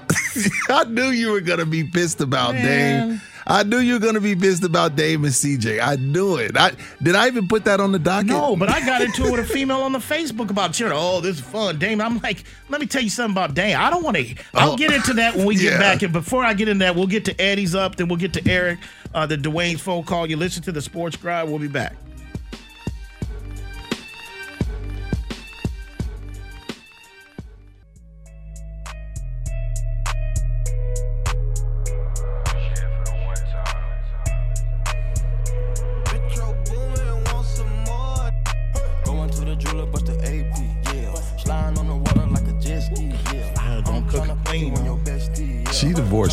I knew you were gonna be pissed about Man. Dame. I knew you were gonna be pissed about Dame and CJ. I knew it. I did. I even put that on the docket. No, but I got into it with a female on the Facebook about cheering. Oh, this is fun, Dame. I'm like, let me tell you something about Dame. I don't want to. I'll Oh, get into that when we *laughs* get yeah. back. And before I get into that, we'll get to Eddie's up, then we'll get to Eric, uh, the Dwayne's phone call. You listen to the Sports Grind. We'll be back.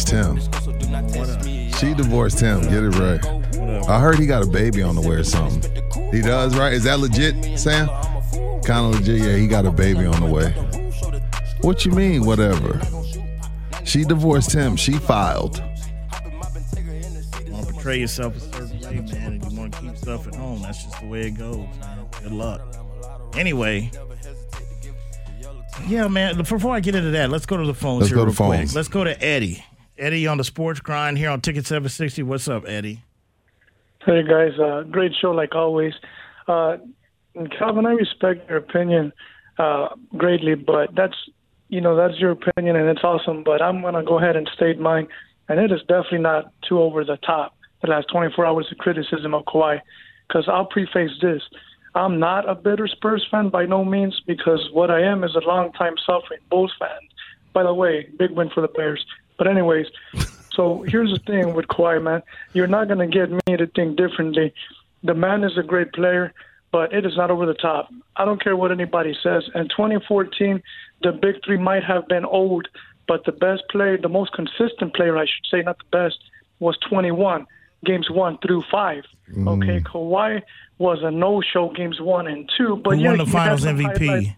Divorced him. So do not test me, She divorced him. Get it right. I heard he got a baby on the way or something. He does, right? Is that legit, Sam? Kind of legit. Yeah, he got a baby on the way. What you mean, whatever? She divorced him. She filed. You want to portray yourself a certain way, man, and you want to keep stuff at home. That's just the way it goes, man. Good luck. Anyway, yeah, man. Before I get into that, let's go to the phones Let's here go to real quick. phones. Let's go to Eddie. Eddie on the Sports Grind here on Ticket 760. What's up, Eddie? Hey guys, uh, great show like always. Uh, Calvin, I respect your opinion uh, greatly, but that's you know that's your opinion and it's awesome. But I'm gonna go ahead and state mine, and it is definitely not too over the top. The last 24 hours of criticism of Kawhi, because I'll preface this: I'm not a bitter Spurs fan by no means, because what I am is a longtime suffering Bulls fan. By the way, big win for the Bears. But anyways, so here's the thing with Kawhi, man. You're not going to get me to think differently. The man is a great player, but it is not over the top. I don't care what anybody says. In 2014, the big three might have been old, but the best player, the most consistent player, I should say, not the best, was 21, games one through five. Mm. Okay, Kawhi was a no-show games one and two, but who yeah, won the Finals MVP?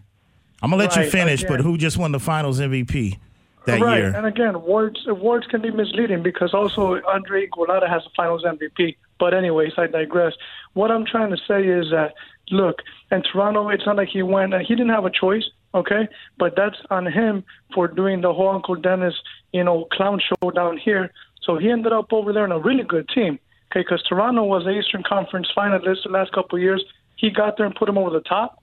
I'm gonna let you Right, finish, but who just won the Finals MVP that right. year? And again, words words can be misleading because also Andre Iguodala has a Finals MVP. But anyways, I digress. What I'm trying to say is that look, in Toronto, it's not like he went. He didn't have a choice. Okay, but that's on him for doing the whole Uncle Dennis, you know, clown show down here. So he ended up over there in a really good team. Okay, because Toronto was the Eastern Conference finalist the last couple of years. He got there and put him over the top.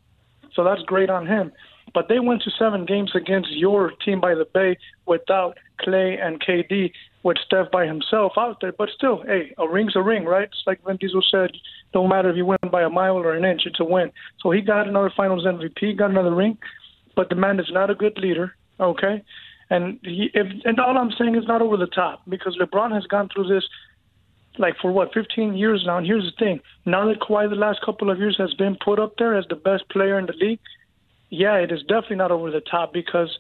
So that's great on him. But they went to seven games against your team by the Bay without Clay and KD, with Steph by himself out there. But still, hey, a ring's a ring, right? It's like Vin Diesel said, don't matter if you win by a mile or an inch, it's a win. So he got another Finals MVP, got another ring. But the man is not a good leader, okay? And he, if, and all I'm saying is not over the top because LeBron has gone through this like for what 15 years now. And here's the thing: now that Kawhi the last couple of years has been put up there as the best player in the league, yeah, it is definitely not over the top because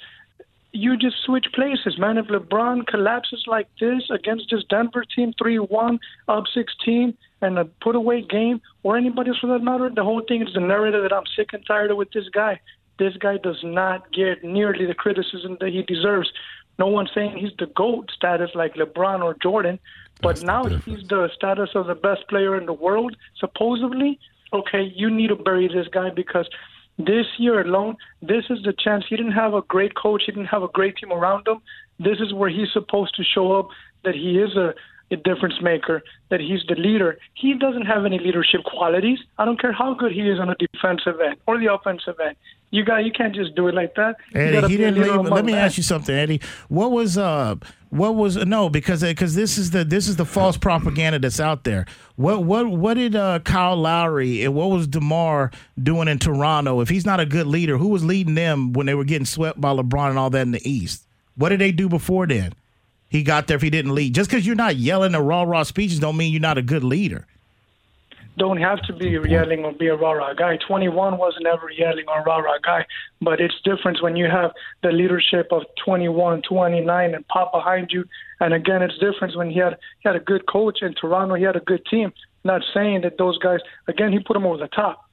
you just switch places, man. If LeBron collapses like this against this Denver team, three-one, up sixteen, and a put-away game, or anybody else for that matter, the whole thing is the narrative that I'm sick and tired of with this guy. This guy does not get nearly the criticism that he deserves. No one's saying he's the GOAT status like LeBron or Jordan, but now he's the status of the best player in the world, supposedly. Okay, you need to bury this guy because this year alone, this is the chance. He didn't have a great coach, he didn't have a great team around him. This is where he's supposed to show up that he is a, a difference maker, that he's the leader. He doesn't have any leadership qualities. I don't care how good he is on the defensive end or the offensive end. You got you can't just do it like that. Eddie, he didn't leave. Let me men. ask you something, Eddie. What was uh, what was no because because this is the this is the false propaganda that's out there. What what what did uh, Kyle Lowry and what was Demar doing in Toronto? If he's not a good leader, who was leading them when they were getting swept by LeBron and all that in the East? What did they do before then? He got there if he didn't lead. Just because you're not yelling the raw raw speeches don't mean you're not a good leader. Don't have to be yelling or be a rah rah guy. 21 wasn't ever yelling or rah rah guy, but it's different when you have the leadership of 21, 29, and Pop behind you. And again, it's different when he had he had a good coach in Toronto. He had a good team. Not saying that those guys. Again, he put them over the top.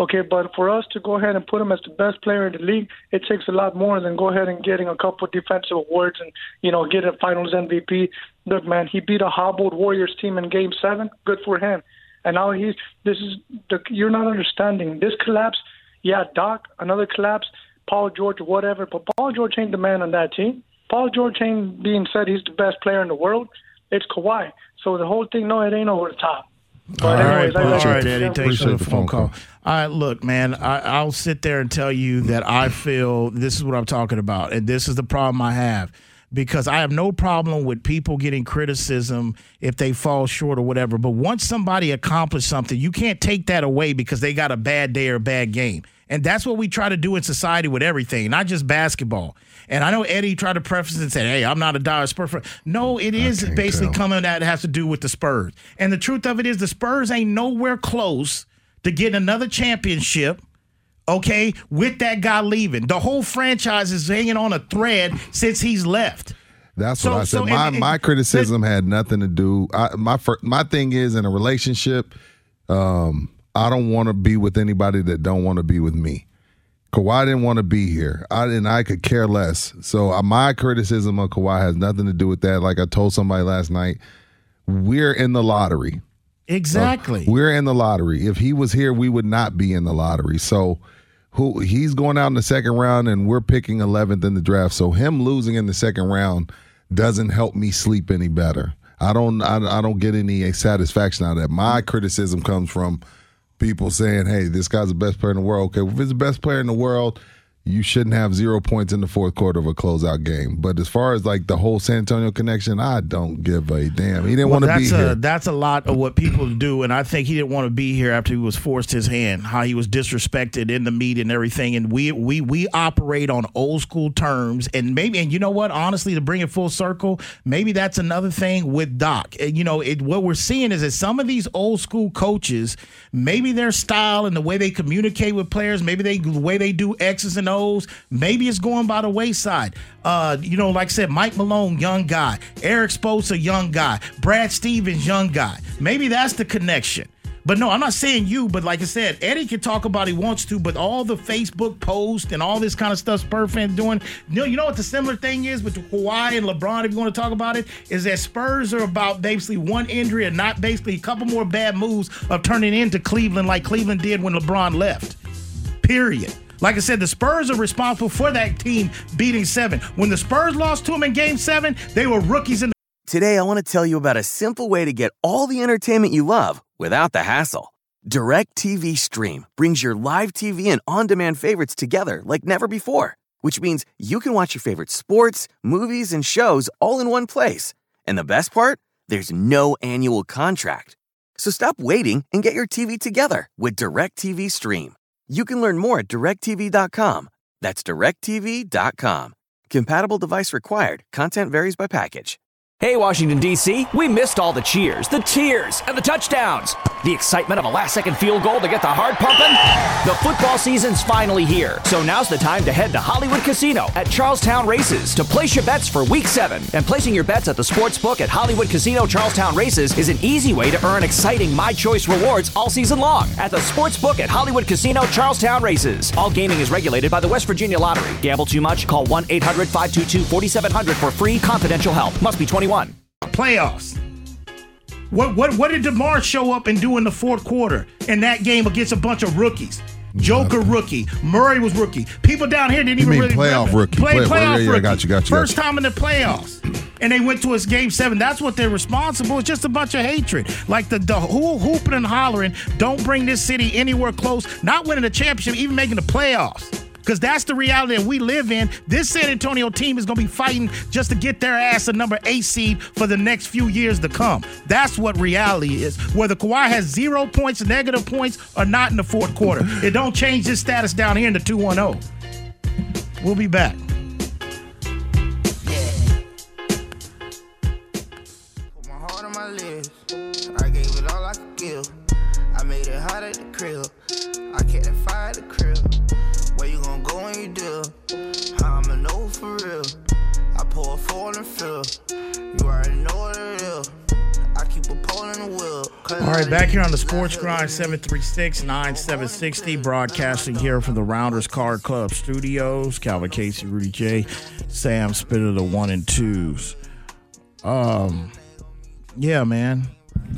Okay, but for us to go ahead and put him as the best player in the league, it takes a lot more than go ahead and getting a couple defensive awards and you know get a Finals MVP. Look, man, he beat a hobbled Warriors team in Game Seven. Good for him. And now he's this is the you're not understanding this collapse. Yeah, Doc, another collapse. Paul George, whatever. But Paul George ain't the man on that team. Paul George ain't being said he's the best player in the world. It's Kawhi. So the whole thing, no, it ain't over the top. But all right, anyways, all right, Eddie. Thanks for the phone call. call. All right, look, man. I, I'll sit there and tell you that I feel this is what I'm talking about, and this is the problem I have because I have no problem with people getting criticism if they fall short or whatever. But once somebody accomplished something, you can't take that away because they got a bad day or a bad game. And that's what we try to do in society with everything, not just basketball. And I know Eddie tried to preface and said, "Hey, I'm not a dire Spurs fan." No, it is basically tell. coming that has to do with the Spurs. And the truth of it is, the Spurs ain't nowhere close to getting another championship. Okay, with that guy leaving, the whole franchise is hanging on a thread since he's left. That's So- what I said. so- my and- and- my criticism had nothing to do. I, my my thing is in a relationship, um, I don't want to be with anybody that don't want to be with me. Kawhi didn't want to be here. I and I could care less. So uh, my criticism of Kawhi has nothing to do with that. Like I told somebody last night, we're in the lottery. Exactly. We're in the lottery. If he was here, we would not be in the lottery. So who he's going out in the second round and we're picking 11th in the draft. So him losing in the second round doesn't help me sleep any better. I don't I, I don't get any satisfaction out of that. My criticism comes from people saying, "Hey, this guy's the best player in the world." Okay, if he's the best player in the world, you shouldn't have zero points in the fourth quarter of a closeout game. But as far as like the whole San Antonio connection, I don't give a damn. He didn't Well, want to be that's here. a that's a lot of what people do, and I think he didn't want to be here after he was forced his hand. How he was disrespected in the media and everything, and we we we operate on old school terms, and maybe and you know what? Honestly, to bring it full circle, maybe that's another thing with Doc. And, you know, it, what we're seeing is that some of these old school coaches, maybe their style and the way they communicate with players, maybe they the way they do X's and O's, maybe it's going by the wayside. Uh, you know, like I said, Mike Malone, young guy, Erik Spoelstra, young guy, Brad Stevens, young guy. Maybe that's the connection. But no, I'm not saying you, but like I said, Eddie can talk about he wants to, but all the Facebook posts and all this kind of stuff Spur fans doing. You know, you know what the similar thing is with Kawhi and LeBron, if you want to talk about it, is that Spurs are about basically one injury and not basically a couple more bad moves of turning into Cleveland like Cleveland did when LeBron left. Period. Like I said, the Spurs are responsible for that team beating seven. When the Spurs lost to them in game seven, they were rookies in the Today, I want to tell you about a simple way to get all the entertainment you love without the hassle. Direct TV Stream brings your live TV and on demand favorites together like never before, which means you can watch your favorite sports, movies, and shows all in one place. And the best part? There's no annual contract. So stop waiting and get your TV together with Direct TV Stream. You can learn more at directv.com. That's directv.com. Compatible device required. Content varies by package. Hey, Washington, D.C., we missed all the cheers, the tears, and the touchdowns. The excitement of a last second field goal to get the heart pumping. The football season's finally here, so now's the time to head to Hollywood Casino at Charlestown Races to place your bets for week seven. And placing your bets at the sports book at Hollywood Casino Charlestown Races is an easy way to earn exciting My Choice rewards all season long at the sports book at Hollywood Casino Charlestown Races. All gaming is regulated by the West Virginia Lottery. Gamble too much? Call 1 800 522 4700 for free confidential help. Must be 21. Playoffs. What what what did DeMar show up and do in the fourth quarter in that game against a bunch of rookies? Joker rookie, Murray was rookie. People down here didn't You even mean really playoff remember. rookie. Play, Play- playoff yeah, yeah, rookie. got you, got you, got First time in the playoffs, and they went to us game seven. That's what they're responsible. It's just a bunch of hatred, like the the who hooping and hollering. Don't bring this city anywhere close. Not winning the championship, even making the playoffs. Because that's the reality that we live in. This San Antonio team is going to be fighting just to get their ass a number eight seed for the next few years to come. That's what reality is. Whether Kawhi has zero points, negative points, or not in the fourth quarter, *laughs* it don't change his status down here in the 2 1 0. We'll be back. my heart on my lips. I gave it all I could give. I made it hot at the crib. Gonna go when you do? I'ma know for real. I pour a four in the fill. You already know what it is. I keep a pole in the wheel. All right, back here on the Sports Grind 736 9760, broadcasting here from the Rounders Card Club studios. Calvin Casey, Rudy J, Sam Spitter, the one and twos. Um, yeah, man.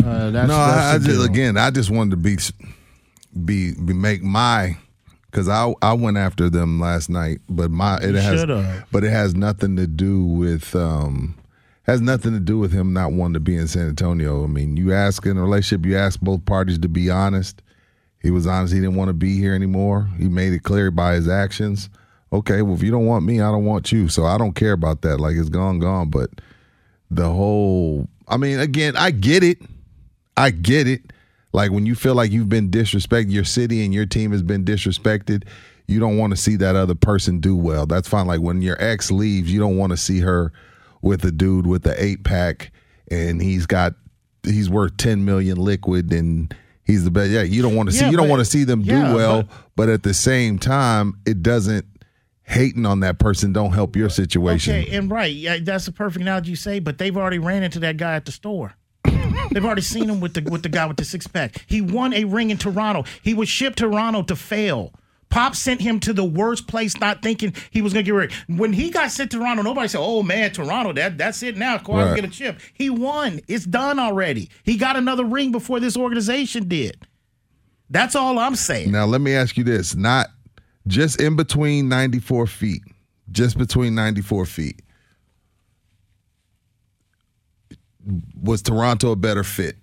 Uh, that's, no, I, I just deal. again, I just wanted to be, be, be make my, because I I went after them last night, but my it You has, should've. but it has nothing to do with um, has nothing to do with him not wanting to be in San Antonio. I mean, you ask in a relationship, you ask both parties to be honest. He was honest; he didn't want to be here anymore. He made it clear by his actions. Okay, well, if you don't want me, I don't want you. So I don't care about that. Like it's gone, gone. But the whole I mean, again, I get it. I get it. Like when you feel like you've been disrespected, your city and your team has been disrespected, you don't want to see that other person do well. That's fine. Like when your ex leaves, you don't want to see her with a dude with the eight pack and he's got he's worth ten million liquid and he's the best. Yeah, you don't want to see Yeah, you don't want to see them yeah, do well, but- but at the same time, it doesn't hating on that person don't help your situation. Okay, and right, yeah, that's a perfect analogy you say. But they've already ran into that guy at the store. They've already seen him with the with the guy with the six pack. He won a ring in Toronto. He was shipped to Toronto to fail. Pop sent him to the worst place, not thinking he was gonna get rid. When he got sent to Toronto, nobody said, "Oh man, Toronto, that that's it now. Kawhi Right. get a chip." He won. It's done already. He got another ring before this organization did. That's all I'm saying. Now let me ask you this: not just in between ninety four feet, just between ninety four feet. Was Toronto a better fit?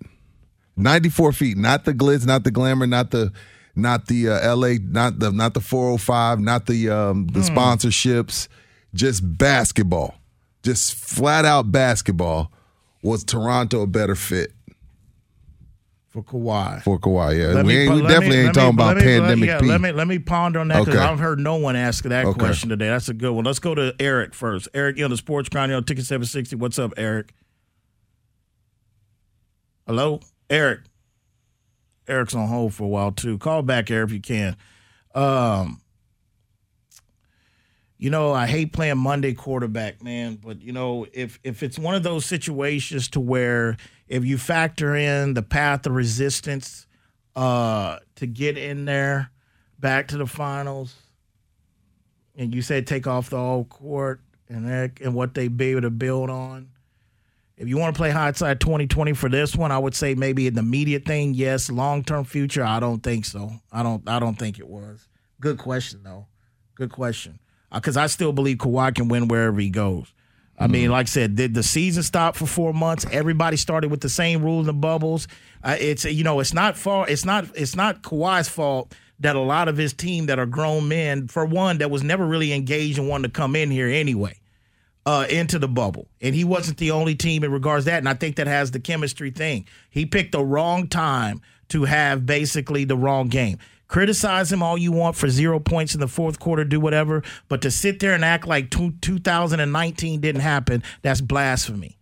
Ninety four feet, not the glitz, not the glamour, not the, not the uh, L.A., not the not the four hundred five, not the um, the Hmm. sponsorships, just basketball, just flat out basketball. Was Toronto a better fit For Kawhi. for Kawhi? Yeah, Let we, ain't, we definitely me- ain't talking me- about let me- let- pandemic yeah, P. Let me let me ponder on that because Okay. I've heard no one ask that Okay. question today. That's a good one. Let's go to Eric first. Eric, you on the Sports Grind, you on Ticket Seven Sixty. What's up, Eric? Hello, Eric. Eric's on hold for a while too. Call back, Eric, if you can. Um, you know, I hate playing Monday quarterback, man. But you know, if if it's one of those situations to where if you factor in the path of resistance uh, to get in there, back to the finals, and you said take off the all court and and what they be able to build on. If you want to play hindsight 2020 for this one, I would say maybe an immediate thing, yes. Long term future, I don't think so. I don't. I don't think it was. Good question though. Good question. Because I still believe Kawhi can win wherever he goes. I mean, like I said, did the season stop for four months? Everybody started with the same rules and bubbles. Uh, it's you know, it's not far. It's not. It's not Kawhi's fault that a lot of his team that are grown men, for one, that was never really engaged and wanted to come in here anyway uh, into the bubble. And he wasn't the only team in regards to that. And I think that has the chemistry thing. He picked the wrong time to have basically the wrong game. Criticize him all you want for zero points in the fourth quarter, do whatever. But to sit there and act like two, 2019 didn't happen, that's blasphemy.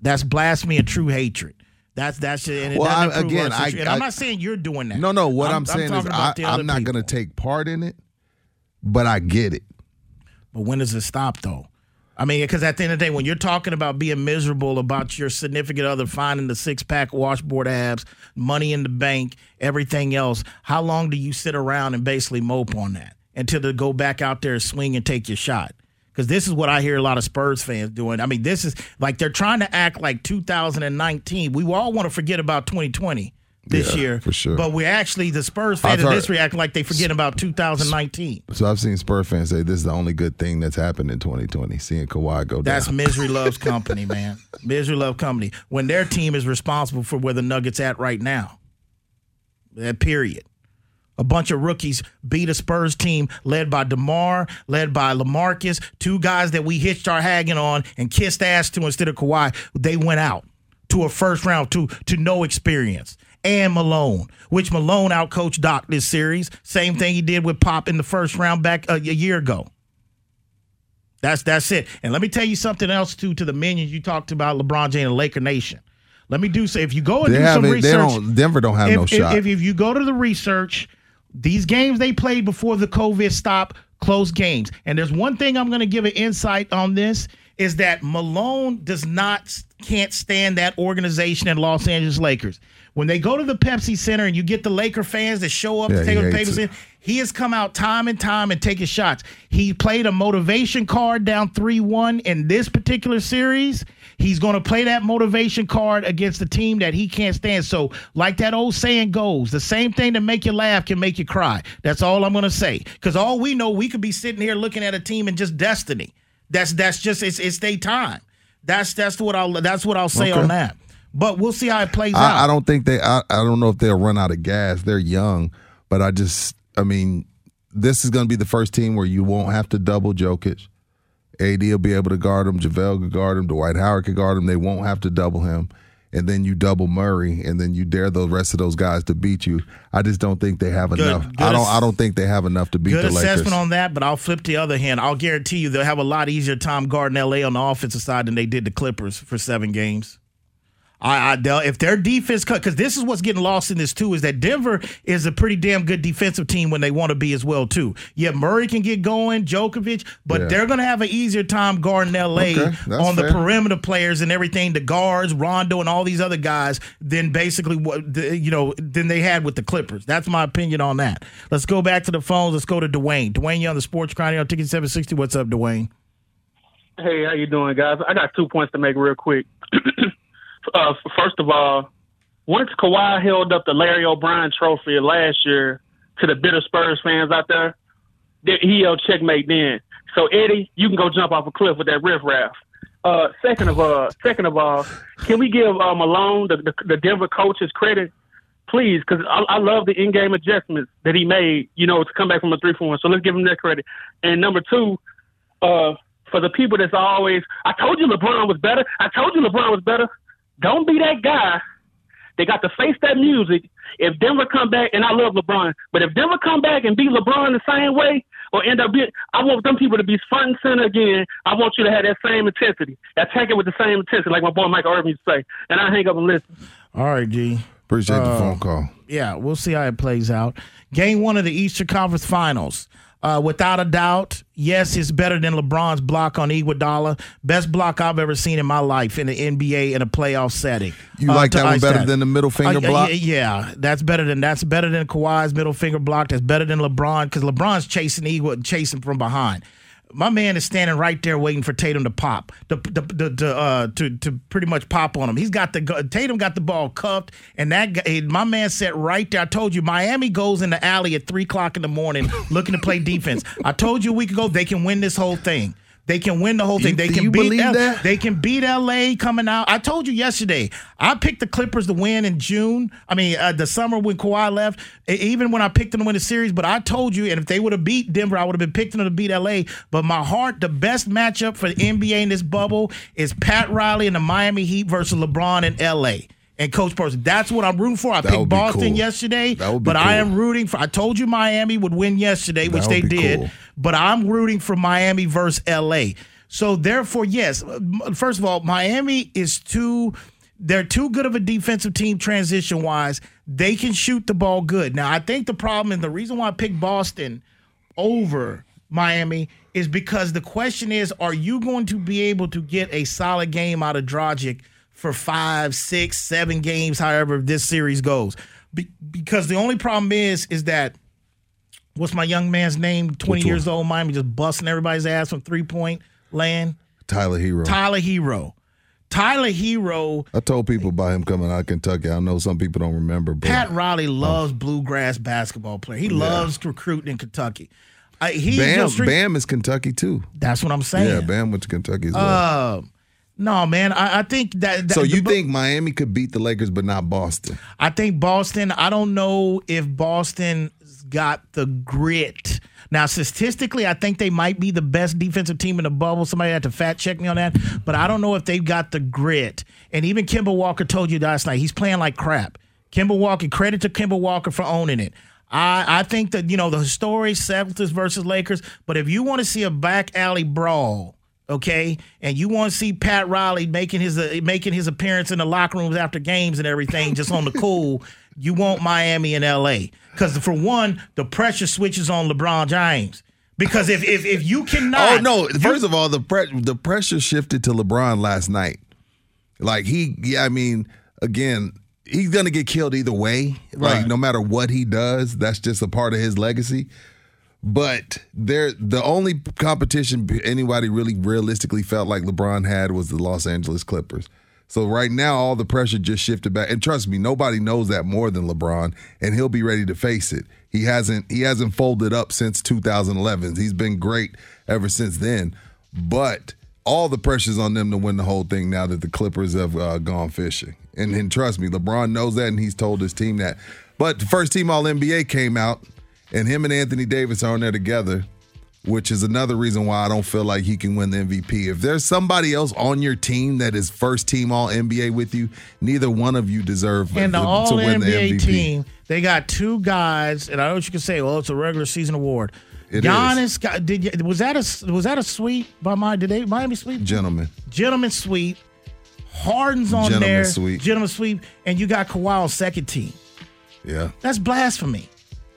That's blasphemy and true hatred. That's that's it. And it Well, I- again, I, and I'm I- not saying you're doing that. No, no. What I'm, I'm saying is, I, about the other I'm not going to take part in it, but I get it. But when does it stop, though? I mean, because at the end of the day, when you're talking about being miserable about your significant other finding the six pack washboard abs, money in the bank, everything else, how long do you sit around and basically mope on that until to go back out there, and swing, and take your shot? Because this is what I hear a lot of Spurs fans doing. I mean, this is like they're trying to act like 2019. We all want to forget about 2020 this Yeah, year, for sure. But we actually, the Spurs fans heard- this react like they forget about 2019. So I've seen Spur fans say this is the only good thing that's happened in 2020, seeing Kawhi go down. That's down. misery loves *laughs* company, man. Misery love company. When their team is responsible for where the Nuggets at right now. That period. A bunch of rookies beat a Spurs team led by DeMar, led by LaMarcus, two guys that we hitched our hagging on and kissed ass to instead of Kawhi. They went out to a first round to to no experience. And Malone, which Malone outcoached Doc this series. Same thing he did with Pop in the first round back a, a year ago. That's that's it. And let me tell you something else too to the minions you talked about LeBron James and Laker Nation. Let me do say if you go and They do some research, don't- Denver don't have if, no if- shot. If, if you go to the research, these games they played before the COVID stop, close games. And there's one thing I'm going to give an insight on this is that Malone does not can't stand that organization in Los Angeles Lakers. When they go to the Pepsi Center and you get the Laker fans that show up Yeah, to take he the papers in, he has come out time and time and taken shots. He played a motivation card down 3 1 in this particular series. He's going to play that motivation card against the team that he can't stand. So, like that old saying goes, the same thing that make you laugh can make you cry. That's all I'm going to say. Because all we know, we could be sitting here looking at a team and just destiny. That's that's just it's it's their time. That's that's what I'll that's what I'll say Okay. on that. But we'll see how it plays out. I, I don't think they. I, I don't know if they'll run out of gas. They're young, but I just. I mean, this is going to be the first team where you won't have to double Jokic. AD will be able to guard him. JaVale could guard him. Dwight Howard could guard him. They won't have to double him. And then you double Murray, and then you dare the rest of those guys to beat you. I just don't think they have Good- enough. good I don't. ass- I don't think they have enough to beat Good the Lakers. assessment on that, but I'll flip the other hand. I'll guarantee you they'll have a lot easier time guarding LA on the offensive side than they did the Clippers for seven games. I, I they'll- if their defense cut because this is what's getting lost in this too is that Denver is a pretty damn good defensive team when they want to be as well too. Yeah, Murray can get going, Jokic, but Yeah. they're going to have an easier time guarding LA Okay, that's on the perimeter players and everything, the guards, Rondo, and all these other guys than basically what the, you know than they had with the Clippers. That's my opinion on that. Let's go back to the phones. Let's go to Dwayne. Dwayne, you on the Sports Chronicle on Ticket Seven Sixty. What's up, Dwayne? Hey, how you doing, guys? I got two points to make real quick. *clears throat* uh, first of all, once Kawhi held up the Larry O'Brien Trophy last year to the bitter Spurs fans out there, th- he yelled checkmate then. So Eddie, you can go jump off a cliff with that riffraff. Uh, second of all, second of all, can we give uh, Malone the, the, the Denver coach his credit, please? Because I, I love the in-game adjustments that he made. You know, to come back from a three one. So let's give him that credit. And number two, uh, for the people that's always, I told you LeBron was better. I told you LeBron was better. Don't be that guy. They got to face that music. If Denver come back, and I love LeBron, but if Denver come back and beat LeBron the same way, or end up being, I want them people to be front and center again. I want you to have that same intensity. Attack it with the same intensity, like my boy Michael Irvin used to say. And I hang up and listen. All right, G. Appreciate the Uh, phone call. Yeah, we'll see how it plays out. Game one of the Eastern Conference Finals. Uh, without a doubt, yes, it's better than LeBron's block on Iguodala. Best block I've ever seen in my life in the NBA in a playoff setting. You Uh, like that one better than the middle finger Uh, block? Yeah, yeah, that's better than that's better than Kawhi's middle finger block. That's better than LeBron because LeBron's chasing Iguodala, chasing from behind. My man is standing right there waiting for Tatum to pop, the, the, the, uh, to to pretty much pop on him. He's got the Tatum got the ball cuffed, and that guy, my man sat right there. I told you, Miami goes in the alley at three o'clock in the morning looking to play *laughs* defense. I told you a week ago they can win this whole thing. They can win the whole thing. You- they do can you beat believe L- that? They can beat LA coming out. I told you yesterday. I picked the Clippers to win in June. I mean, uh, the summer when Kawhi left. Even when I picked them to win the series, but I told you, and if they would have beat Denver, I would have been picking them to beat LA. But my heart, the best matchup for the NBA in this bubble is Pat Riley and the Miami Heat versus LeBron in LA. And Coach Person, that's what I'm rooting for. I That picked Boston cool. yesterday, That would be but I am rooting for. I told you Miami would win yesterday, which they did cool. but I'm rooting for Miami versus LA. So therefore, yes. First of all, Miami is too. They're too good of a defensive team transition wise. They can shoot the ball good. Now, I think the problem and the reason why I picked Boston over Miami is because the question is, are you going to be able to get a solid game out of Dragic for five, six, seven games, however this series goes? Be- because the only problem is, is that what's my young man's name? Twenty Which years old, Miami just busting everybody's ass from three point land. Tyler Herro. Tyler Herro. Tyler Herro. I told people about him coming out of Kentucky. I know some people don't remember, but Pat Riley loves bluegrass basketball player. He Yeah. loves recruiting in Kentucky. Uh, Bam, Bam is Kentucky too. That's what I'm saying. Yeah, Bam went to Kentucky as well. Uh, no, man. I, I think that. that so you the- think Miami could beat the Lakers, but not Boston? I think Boston. I don't know if Boston got the grit. Now, statistically, I think they might be the best defensive team in the bubble. Somebody had to fact check me on that, but I don't know if they've got the grit. And even Kemba Walker told you last night he's playing like crap. Kemba Walker, credit to Kemba Walker for owning it. I, I think that you know the story Celtics versus Lakers, but if you want to see a back alley brawl, okay, and you want to see Pat Riley making his uh, making his appearance in the locker rooms after games and everything, just on the *laughs* cool, you want Miami and L.A. Because for one, the pressure switches on LeBron James. Because if if, if you cannot, Oh no! First of all, the pre- the pressure shifted to LeBron last night. Like he, yeah, I mean, again, he's gonna get killed either way. Like Right. no matter what he does, that's just a part of his legacy. But there, the only competition anybody really realistically felt like LeBron had was the Los Angeles Clippers. So right now, all the pressure just shifted back. And trust me, nobody knows that more than LeBron, and he'll be ready to face it. He hasn't he hasn't folded up since 2011. He's been great ever since then. But all the pressure's on them to win the whole thing now that the Clippers have uh, gone fishing. And, and trust me, LeBron knows that, and he's told his team that. But the first team All NBA came out, and him and Anthony Davis are on there together, which is another reason why I don't feel like he can win the MVP. If there's somebody else on your team that is first team All NBA with you, neither one of you deserve and the to, All to win the MVP. team, they got two guys, and I know what you can say. Well, it's a regular season award. It Giannis got did you, was that a was that a sweep by my did they Miami sweep Gentlemen, gentlemen sweep Harden's on there sweep. gentleman sweep and you got Kawhi on second team yeah. that's blasphemy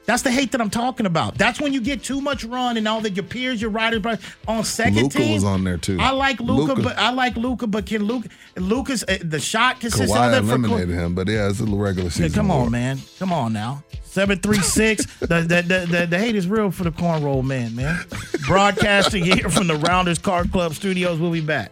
that's the hate that I'm talking about that's when you get too much run and all that your peers your riders on second Luka team was on there too. I like Luka, but I like Luka but can Luka Lucas uh, the shot consists of Kawhi that for eliminated him, but yeah, it's a little regular Yeah, season. come on, man. Come on now. 736. *laughs* the, the, the, the, the hate is real for the cornroll man, man. Broadcasting here from the Rounders Card Club studios. We'll be back.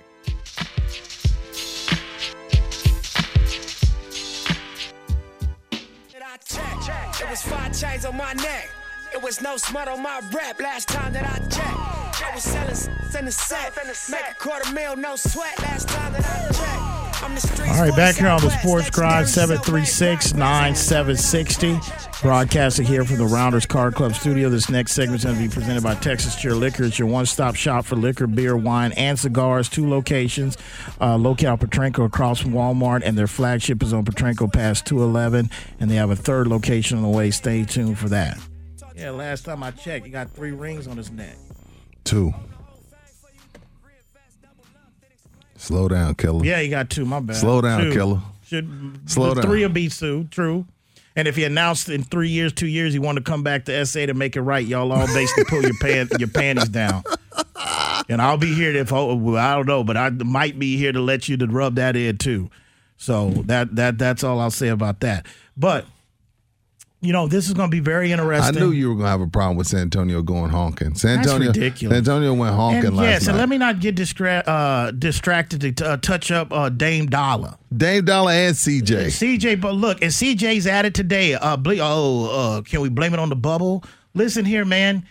Chains on my neck. It was no smut on my rep last time that I checked. I was selling s- in the set. Make a quarter mil, no sweat last time that I checked. All right, back here on the Sports. Grind, 736 9760. Broadcasting here from the Rounders Card Club studio. This next segment is going to be presented by Texas Cheer Liquor. It's your one stop shop for liquor, beer, wine, and cigars. Two locations uh, located Potranco across from Walmart, and their flagship is on Potranco past 211. And they have a third location on the way. Stay tuned for that. Yeah, last time I checked, he got three rings on his neck. Two. Slow down, killer. Yeah, he got two. My bad. Slow down, Two. killer. Should Slow down. Three will be Sue. True. And if he announced in three years, two years, he wanted to come back to SA to make it right, y'all all basically pull your pan, your panties down. And I'll be here if oh, well, I don't know, but I might be here to let you to rub that in too. So that that that's all I'll say about that. But you know, this is going to be very interesting. I knew you were gonna have a problem with San Antonio going honking. San That's Antonio, ridiculous. San Antonio went honking and last yes, night. and let me not get distra- uh, distracted to uh, touch up uh, Dame Dollar. Dame Dollar and CJ. CJ, but look, and CJ's at it today. Uh, ble- oh, uh, can we blame it on the bubble? Listen here, man.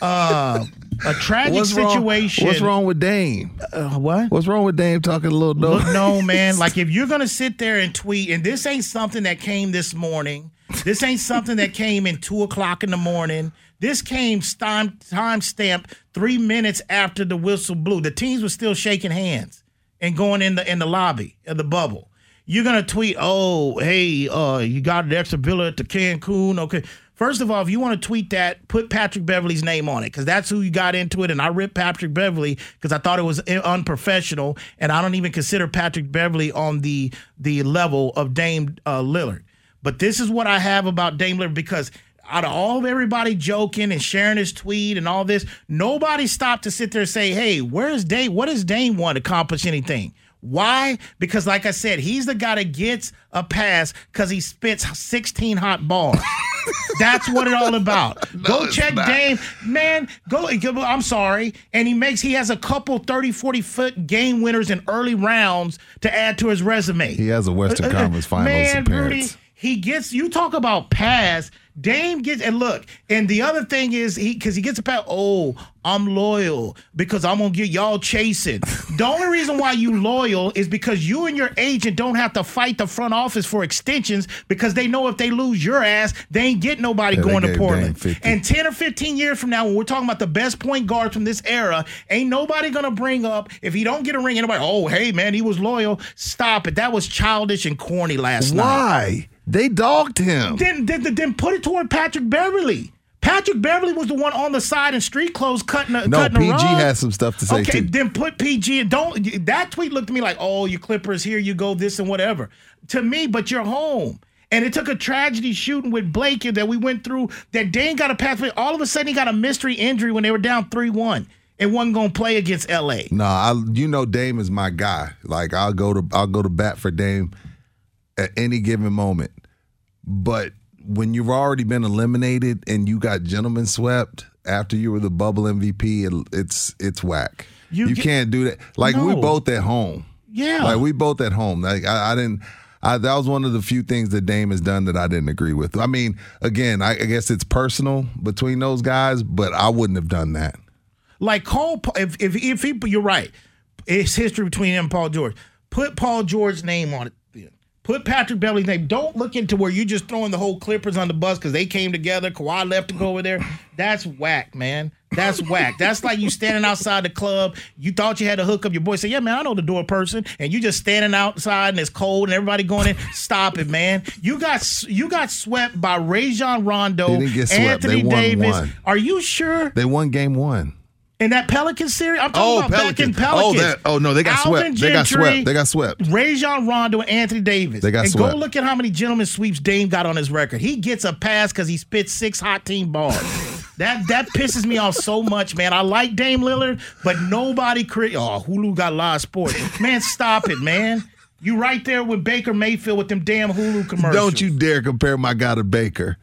Uh, a *laughs* tragic What's wrong- situation. what's wrong with Dame? Uh, what? What's wrong with Dame talking a little Look, no, man. *laughs* Like if you're gonna sit there and tweet, and this ain't something that came this morning. This ain't something that came in two o'clock in the morning. This came time time stamp three minutes after the whistle blew. The teams were still shaking hands and going in the in the lobby of the bubble. You're gonna tweet, oh, hey, uh, you got an extra villa at the Cancun. Okay. First of all, if you want to tweet that, put Patrick Beverley's name on it because that's who you got into it. And I ripped Patrick Beverley because I thought it was unprofessional, and I don't even consider Patrick Beverley on the the level of Dame uh, Lillard. But this is what I have about Dame Lillard because out of all of everybody joking and sharing his tweet and all this, nobody stopped to sit there and say, "Hey, where's Dame? What does Dame want to accomplish anything?" Why? Because, like I said, he's the guy that gets a pass because he spits 16 hot bars. *laughs* That's what it's all about. *laughs* No, go check not. Dame. Man, go. I'm sorry. And he makes, he has a couple 30, 40 foot game winners in early rounds to add to his resume. He has a Western Uh, uh, Conference Finals man, appearance. Rudy, he gets you talk about pass. Dame gets and look, and the other thing is he because he gets a pass. Oh, I'm loyal because I'm gonna get y'all chasing. the only reason why you loyal is because you and your agent don't have to fight the front office for extensions because they know if they lose your ass, they ain't get nobody Yeah, going to Portland. And 10 or 15 years from now, when we're talking about the best point guards from this era, ain't nobody gonna bring up if he don't get a ring, anybody, oh hey man, he was loyal. Stop it. That was childish and corny last night. Why? They dogged him. Then, then, then put it toward Patrick Beverley. Patrick Beverley was the one on the side in street clothes cutting a No, cutting a PG rug. has some stuff to say okay, too. then put PG and don't that tweet looked to me like, oh, your Clippers, here you go, this and whatever. To me, but you're home. And it took a tragedy shooting with Blake that we went through that Dane got a pathway. All of a sudden he got a mystery injury when they were down 3-1 and wasn't gonna play against LA. No, I, you know Dame is my guy. Like I'll go to I'll go to bat for Dame at any given moment. But when you've already been eliminated and you got gentlemen swept after you were the bubble MVP, it, it's it's whack. You You, get- can't do that. Like we both at home. Yeah. Like we both at home. Like I, I didn't. I, that was one of the few things that Dame has done that I didn't agree with. I mean, again, I, I guess it's personal between those guys, but I wouldn't have done that. Like Cole, if if if he, you're right. It's history between him and Paul George. Put Paul George's name on it. Put Patrick Beverley's name. Don't look into where you just throwing the whole Clippers on the bus because they came together. Kawhi left to go over there. That's whack, man. That's whack. That's like you standing outside the club. You thought you had to hook up. Your boy said, "Yeah, man, I know the door person," and you just standing outside and it's cold and everybody going in. Stop it, man. You got you got swept by Rajon Rondo, They didn't get swept. Anthony Davis. one. Are you sure? They won game one. In that Pelican series, I'm talking Oh, about back in oh, Pelicans. Pelicans. Oh, that- oh, no, they got Alvin swept. They got swept. They got swept. Rajon Rondo and Anthony Davis. They got and swept. go look at how many gentlemen sweeps Dame got on his record. He gets a pass because he spits six hot team bars. *laughs* that that pisses me off so much, man. I like Dame Lillard, but nobody crit. Oh, Hulu got live sports. Man, stop it, man. You right there with Baker Mayfield with them damn Hulu commercials. Don't you dare compare my guy to Baker.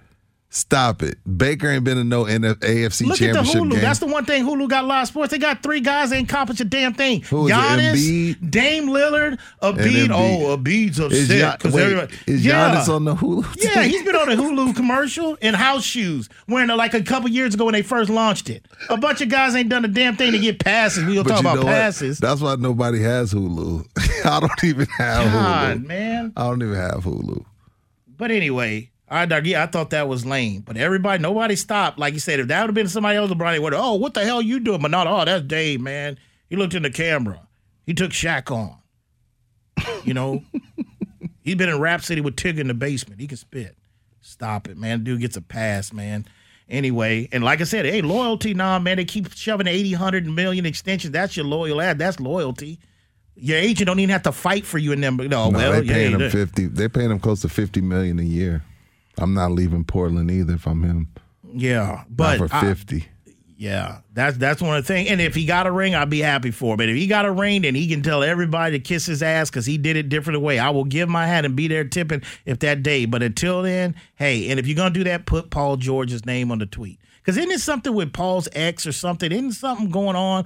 Stop it. Baker ain't been in no NF- AFC Look at the Hulu. game. That's the one thing Hulu got live sports. They got three guys that ain't accomplished a damn thing. Who is it, Giannis, Embiid? Dame Lillard, Embiid. Embiid. Oh, Embiid's Is upset wait, everybody. is yeah. Giannis on the Hulu? Yeah, he's been on a Hulu commercial in house shoes, wearing it like a couple years ago when they first launched it. A bunch of guys ain't done a damn thing to get passes. We don't talk about know what? passes. That's why nobody has Hulu. *laughs* I don't even have God, Hulu. man. I don't even have Hulu. But anyway, I yeah, I thought that was lame. But everybody, nobody stopped. Like you said, if that would have been somebody else, LeBron would have, oh, what the hell you doing? But not, oh, that's Dave, man. He looked in the camera. He took Shaq on. You know, *laughs* he's been in Rap City with Tigger in the basement. He can spit. Stop it, man. Dude gets a pass, man. Anyway, and like I said, hey, loyalty, nah, man. They keep shoving 80, 100 million extensions. That's your loyal ad. That's loyalty. Your agent don't even have to fight for you in them. No, no, well, they paying yeah, they- fifty. They're paying them close to fifty million a year. I'm not leaving Portland either if I'm him. Yeah, but not for I- fifty. Yeah, that's that's one of the things. And if he got a ring, I'd be happy for him. But if he got a ring, then he can tell everybody to kiss his ass because he did it different way. I will give my hat and be there tipping if that day. But until then, hey, and if you're gonna do that, put Paul George's name on the tweet. Because isn't it something with Paul's ex or something? Isn't something going on?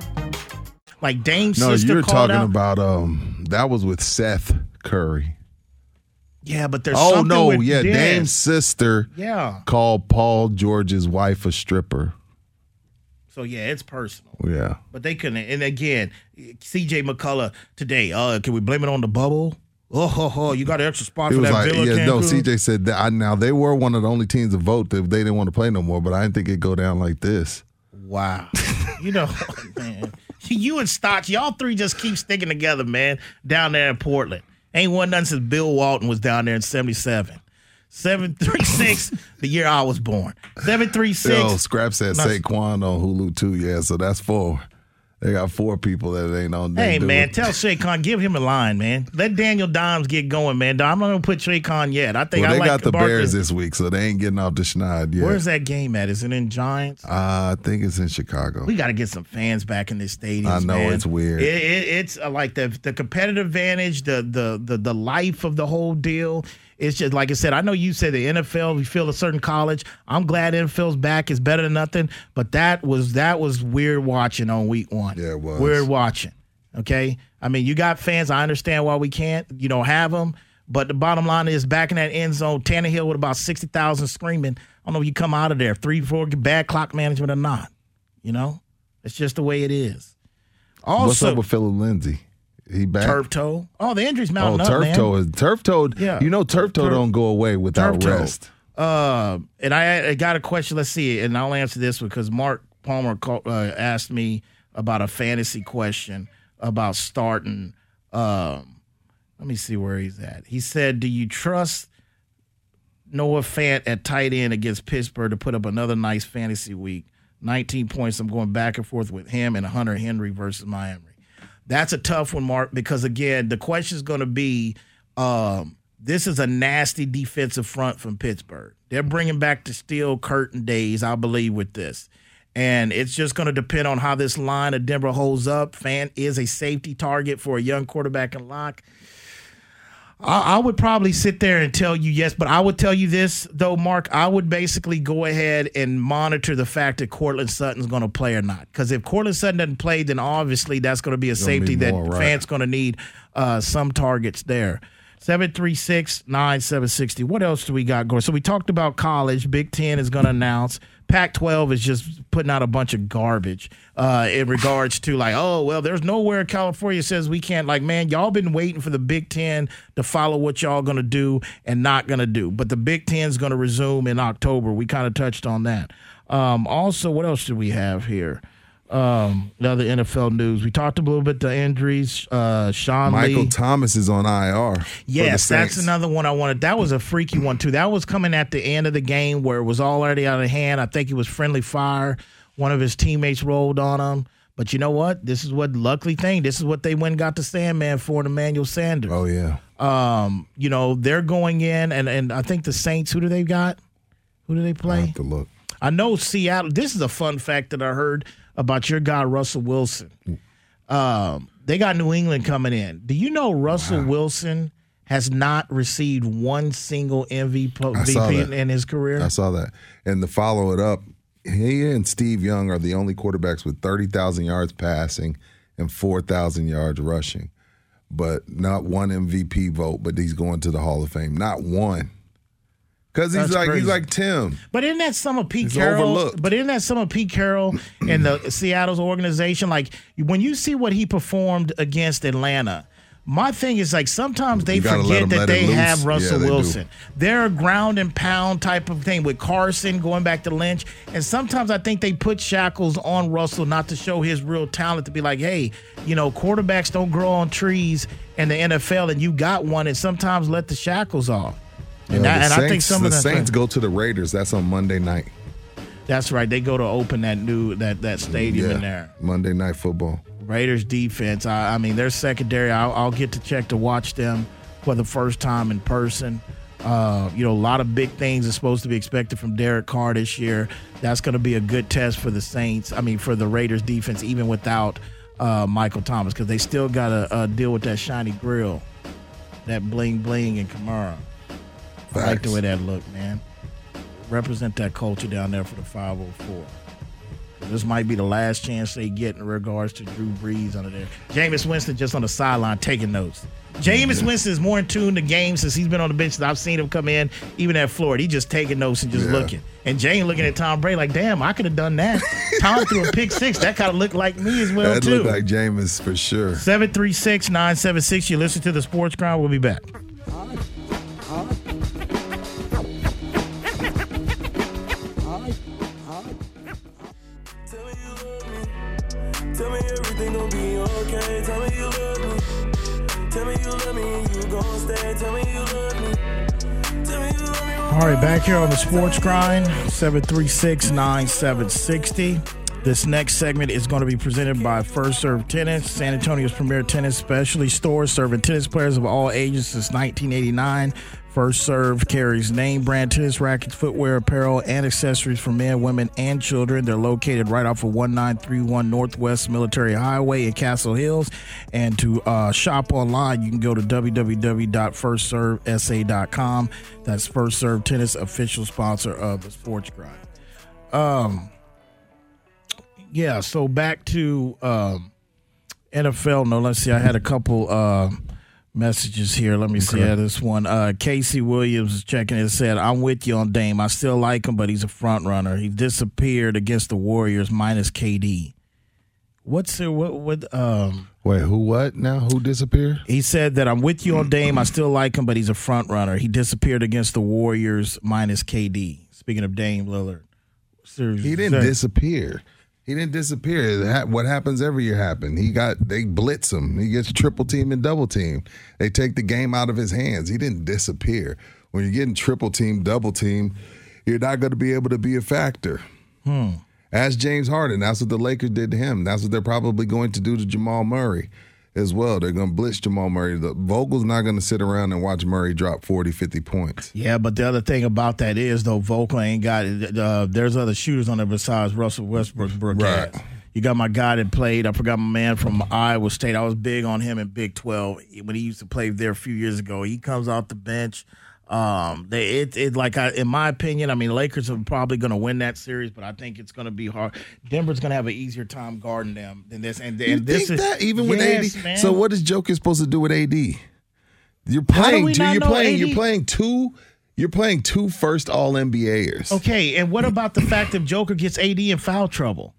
Like Dame's No, sister No, you're talking out. about um that was with Seth Curry. Yeah, but there's oh no, with yeah, Dez. Dame's sister Yeah. called Paul George's wife a stripper. So yeah, it's personal. Yeah. But they couldn't. And again, C.J. McCollum today. Uh, can we blame it on the bubble? Oh, ho, ho, you got an extra spot It for was that like, Villa yeah, no. CJ said that. I, now they were one of the only teams to vote that they didn't want to play no more, but I didn't think it'd go down like this. Wow. *laughs* you know, *laughs* man. You and Stotts, y'all three just keep sticking together, man, down there in Portland. Ain't one nothing since Bill Walton was down there in 77. 736, *laughs* the year I was born. 736. Yo, Scrap said No. Saquon on Hulu too. Yeah, so that's four. They got four people that ain't on. Hey man, it. tell Saquon, give him a line, man. Let Daniel Dimes get going, man. I'm not gonna put Saquon yet. I think well, I they like got the Barkley. Bears this week, so they ain't getting off the schneid yet. Where's that game at? Is it in Giants? Uh, I think it's in Chicago. We got to get some fans back in this stadium. I know, man. it's weird. It, it, it's uh, like the the competitive advantage, the the the the life of the whole deal. It's just like I said. I know you said the NFL. We feel a certain college. I'm glad NFL's back. It's better than nothing. But that was that was weird watching on week one. Yeah, it was. weird watching. Okay, I mean you got fans. I understand why we can't you know have them. But the bottom line is back in that end zone, Tannehill with about sixty thousand screaming. I don't know if you come out of there three, four bad clock management or not. You know, it's just the way it is. Also, What's up with Phillip Lindsay? He back? turf toe. Oh, the injury's oh, mounting up, turf man. toe is turf toe. Yeah. you know turf toe Turf- don't go away without rest. Uh, and I, I got a question. Let's see, and I'll answer this because Mark Palmer called, uh, asked me about a fantasy question about starting. Um, let me see where he's at. He said, "Do you trust Noah Fant at tight end against Pittsburgh to put up another nice fantasy week? 19 points. I'm going back and forth with him and Hunter Henry versus Miami. That's a tough one, Mark, because again, the question is going to be um, this is a nasty defensive front from Pittsburgh. They're bringing back the steel curtain days, I believe, with this. And it's just going to depend on how this line of Denver holds up. Fant is a safety target for a young quarterback and lock. I, I would probably sit there and tell you yes, but I would tell you this though, Mark. I would basically go ahead and monitor the fact that Courtland Sutton's going to play or not. Because if Courtland Sutton doesn't play, then obviously that's going to be a Gonna be safety that more, right. fans going to need uh, some targets there. 736 9760. What else do we got going? So we talked about college. Big Ten is going to announce. Pac 12 is just putting out a bunch of garbage uh, in regards to, like, oh, well, there's nowhere California says we can't. Like, man, y'all been waiting for the Big Ten to follow what y'all going to do and not going to do. But the Big Ten's going to resume in October. We kind of touched on that. Um, also, what else do we have here? Um, the other NFL news. We talked a little bit the injuries. Uh, Sean Michael Lee. Thomas is on IR. Yes, that's another one I wanted. That was a freaky one too. That was coming at the end of the game where it was already out of hand. I think it was friendly fire. One of his teammates rolled on him. But you know what? This is what luckily thing. This is what they went and got the Sandman for, and Emmanuel Sanders. Oh yeah. Um, you know they're going in, and and I think the Saints. Who do they got? Who do they play? have to look. I know Seattle. This is a fun fact that I heard about your guy Russell Wilson. Um, they got New England coming in. Do you know Russell Wilson has not received one single MVP I saw VP that. in his career? I saw that. And to follow it up, he and Steve Young are the only quarterbacks with 30,000 yards passing and 4,000 yards rushing. But not one MVP vote, but he's going to the Hall of Fame. Not one. Cuz he's That's like crazy. he's like Tim. But isn't that some of Pete He's Carroll? overlooked. But isn't that some of Pete Carroll and the *clears throat* Seattle's organization? Like when you see what he performed against Atlanta, my thing is like sometimes they You gotta let forget that they have Russell Yeah, they do. Wilson. They're a ground and pound type of thing with Carson going back to Lynch. And sometimes I think they put shackles on Russell not to show his real talent to be like, hey, you know, quarterbacks don't grow on trees in the NFL and you got one and sometimes let the shackles off. I, the and I think Saints- some of the that Saints go to the Raiders. That's on Monday night. That's right. They go to open that new that that stadium Yeah, in there. Monday night football. Raiders defense. I, I mean, their secondary. I'll, I'll get to check to watch them for the first time in person. Uh, you know, a lot of big things are supposed to be expected from Derek Carr this year. That's going to be a good test for the Saints. I mean, for the Raiders defense, even without uh, Michael Thomas, because they still got to uh, deal with that shiny grill, that bling bling and Kamara. I like the way that look, man. Represent that culture down there for the 504. This might be the last chance they get in regards to Drew Brees under there. Jameis Winston just on the sideline taking notes. Jameis mm-hmm. Winston is more in tune to games since he's been on the bench. I've seen him come in, even at Florida. He just taking notes and just Yeah. looking. And Jane looking at Tom Brady like, damn, I could have done that. Tom threw a pick six. That kind of looked like me as well, that too. looked like Jameis for sure. 736 976. You listen to the Sports crowd. We'll be back. Okay. Tell me you love me. Tell me you love me you gon' stay. Tell me you love me. Tell me you love me. All right, back here on the Sports Grind, 736 9760. This next segment is going to be presented by First Serve Tennis, San Antonio's premier tennis specialty store, serving tennis players of all ages since 1989. First Serve carries name brand tennis rackets, footwear, apparel, and accessories for men, women, and children. They're located right off of 1931 Northwest Military Highway in Castle Hills. And to uh, shop online, you can go to www.firstservesa.com. That's First Serve Tennis, official sponsor of the Sports Grind. Um, yeah, so back to um, NFL. No, let's see. I had a couple uh, messages here. Let me see Okay. how this one. Uh, Casey Williams is checking it. Said, "I'm with you on Dame. I still like him, but he's a front runner. He disappeared against the Warriors minus KD. What's the what? What? Um, Wait, who? What now? Who disappeared? he said that I'm with you on *clears throat* Dame. I still like him, but he's a front runner. He disappeared against the Warriors minus KD. Speaking of Dame Lillard, Seriously. He didn't disappear. He didn't disappear. What happens every year happened. He got they blitz him. He gets triple team and double team. They take the game out of his hands. He didn't disappear. When you're getting triple team, double team, you're not going to be able to be a factor. Hmm. Ask James Harden. That's what the Lakers did to him. That's what they're probably going to do to Jamal Murray as well. They're going to blitz Jamal Murray. The Vogel's not going to sit around and watch Murray drop 40, 50 points. Yeah, but the other thing about that is though, Vogel ain't got it. Uh, there's other shooters on there besides Russell Westbrook. Brook Right. has. You got my guy that played. I forgot my man from Iowa State. I was big on him in Big Twelve when he used to play there a few years ago. He comes off the bench. Um, they it it like I, in my opinion, I mean, Lakers are probably going to win that series, but I think it's going to be hard. Denver's going to have an easier time guarding them than this. And, and this is that even with Yes, AD? man. So what is Joker supposed to do with AD? You're playing two. You're playing. AD? You're playing two. You're playing two first All NBAers, Okay, and what about the fact that Joker gets AD in foul trouble?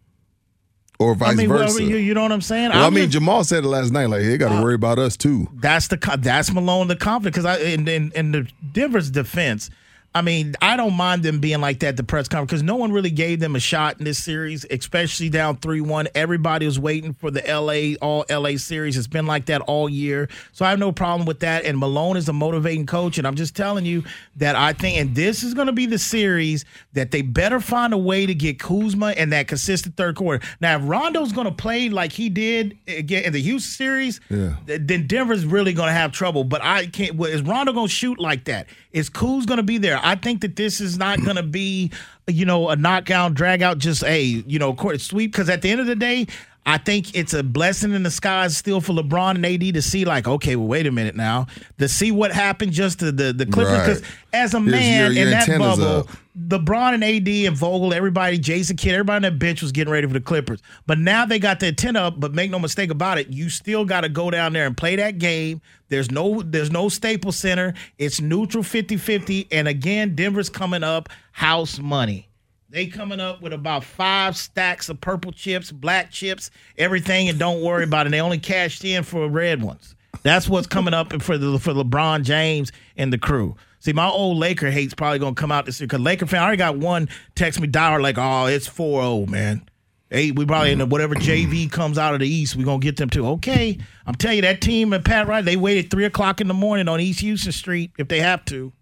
Or vice I mean, versa. you, you know what I'm saying? well, I I'm mean, just- Jamal said it last night. Like they got to uh, worry about us too. That's the that's Malone the confident because I in, in in the Denver's defense. I mean, I don't mind them being like that at the press conference because no one really gave them a shot in this series, especially down three one. Everybody was waiting for the LA all LA series. It's been like that all year, so I have no problem with that. And Malone is a motivating coach, and I'm just telling you that I think, and this is going to be the series that they better find a way to get Kuzma and that consistent third quarter. Now, if Rondo's going to play like he did again in the Houston series, Yeah. then Denver's really going to have trouble. But I can't. Is Rondo going to shoot like that? Is Kuz going to be there? I think that this is not going to be, you know, a knockout, drag out, just a, you know, court sweep. Because at the end of the day, I think it's a blessing in the skies still for LeBron and AD to see, like, okay, well, wait a minute now, to see what happened just to the the Clippers. Right. Because as a man your- your in that bubble, up. LeBron and AD and Vogel, everybody, Jason Kidd, everybody on that bench was getting ready for the Clippers. But now they got their ten up. But make no mistake about it, you still got to go down there and play that game. There's no there's no Staples Center. It's neutral 50-50. And again, Denver's coming up house money. They coming up with about five stacks of purple chips, black chips, everything, and don't worry about it. They only cashed in for red ones. That's what's coming up for the for LeBron James and the crew. See, my old Laker hate's probably gonna come out this year because Laker fan. I already got one text me down like, oh, it's 4-0, man. Hey, we probably in the whatever JV comes out of the East, we're gonna get them too. Okay, I'm telling you that team and Pat Riley, they waited three o'clock in the morning on East Houston Street if they have to.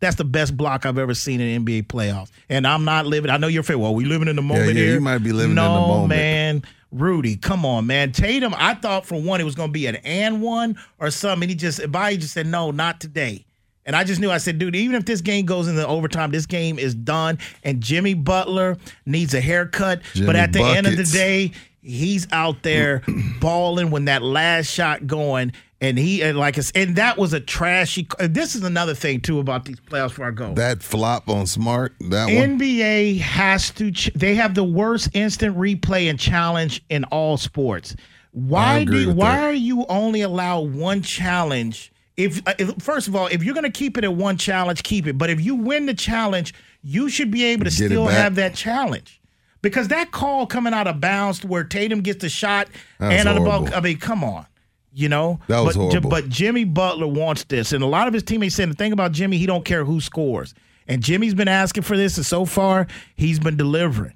That's the best block I've ever seen in NBA playoffs. And I'm not living. I know you're fair. Well, we living in the moment yeah, here. you might be living in the no, moment. man. Rudy, come on, man. Tatum, I thought for one it was going to be an and one or something. And he just, Bobby just said, no, not today. And I just knew, I said, dude, even if this game goes into overtime, this game is done. And Jimmy Butler needs a haircut. but at the end of the day, he's out there *clears throat* balling when that last shot going. And he and like it's- and that was a trashy. This is another thing too about these playoffs. Before I go, That flop on Smart, that one. NBA has to. Ch- they have the worst instant replay and challenge in all sports. Why do? Why that. are you only allow one challenge? If, uh, if first of all, if you're going to keep it at one challenge, keep it. But if you win the challenge, you should be able to Get still have that challenge. Because that call coming out of bounds where Tatum gets the shot and on the ball. I mean, come on. You know, That was but, horrible. But Jimmy Butler wants this, and a lot of his teammates said the thing about Jimmy, he don't care who scores, and Jimmy's been asking for this, and so far he's been delivering.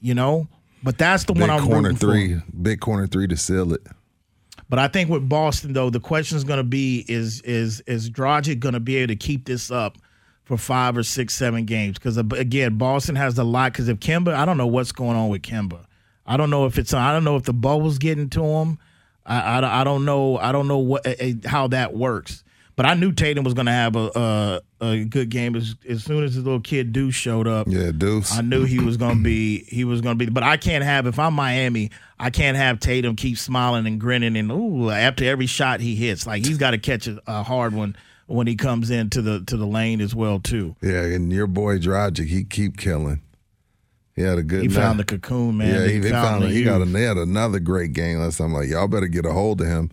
You know, but that's the Big one I'm corner rooting for. three, big corner three to seal it. But I think with Boston though, the question is going to be is is is Dragic going to be able to keep this up for five or six, seven games? Because uh, again, Boston has a lot. Because if Kemba, I don't know what's going on with Kemba. I don't know if it's I don't know if the bubble's getting to him. I, I, I don't know I don't know what how that works. But I knew Tatum was going to have a, a a good game as as soon as his little kid Deuce showed up. Yeah, Deuce. I knew he was going to be he was going to be. But I can't have if I'm Miami, I can't have Tatum keep smiling and grinning and ooh after every shot he hits. Like he's got to catch a, a hard one when he comes into the to the lane as well too. Yeah, and your boy Dragic, he keep killing. He had a good. He night. found the cocoon, man. Yeah, he, he found. the he got. A, they had another great game last time. I'm like y'all better get a hold of him.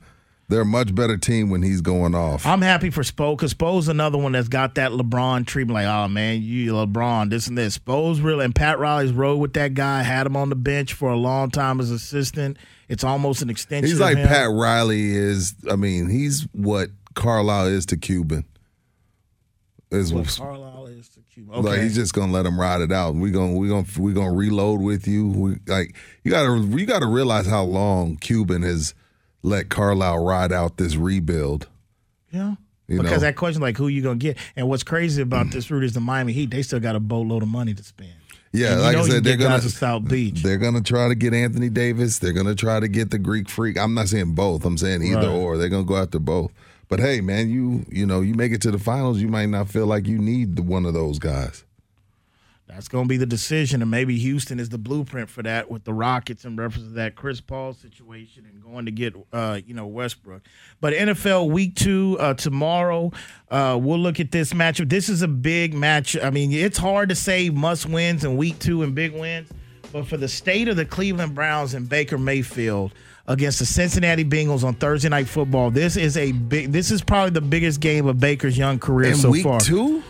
They're a much better team when he's going off. I'm happy for Spo because Spo's another one that's got that LeBron treatment. Like, oh man, you LeBron, this and this. Spo's real, and Pat Riley's rode with that guy, had him on the bench for a long time as assistant. It's almost an extension. He's like. Pat Riley is. I mean, he's what Carlisle is to Cuban. Is What Carlisle is to Cuba. Like he's just gonna let him ride it out. We gonna we gonna we gonna reload with you. We, like you gotta you gotta realize how long Cuban has let Carlisle ride out this rebuild. Yeah. You because know? that question, like, who you gonna get? And what's crazy about this route is the Miami Heat. They still got a boatload of money to spend. Yeah, like I said, they're gonna South Beach. They're gonna try to get Anthony Davis. They're gonna try to get the Greek Freak. I'm not saying both. I'm saying either Right. or. They're gonna go after both. But hey, man, you you know you make it to the finals, you might not feel like you need the, one of those guys. That's going to be the decision, and maybe Houston is the blueprint for that with the Rockets in reference to that Chris Paul situation and going to get uh, you know Westbrook. But NFL Week Two uh, tomorrow, uh, we'll look at this matchup. This is a big match. I mean, it's hard to say must wins and Week Two and big wins, but for the state of the Cleveland Browns and Baker Mayfield against the Cincinnati Bengals on Thursday Night Football, this is a big. This is probably the biggest game of Baker's young career In so week far. two?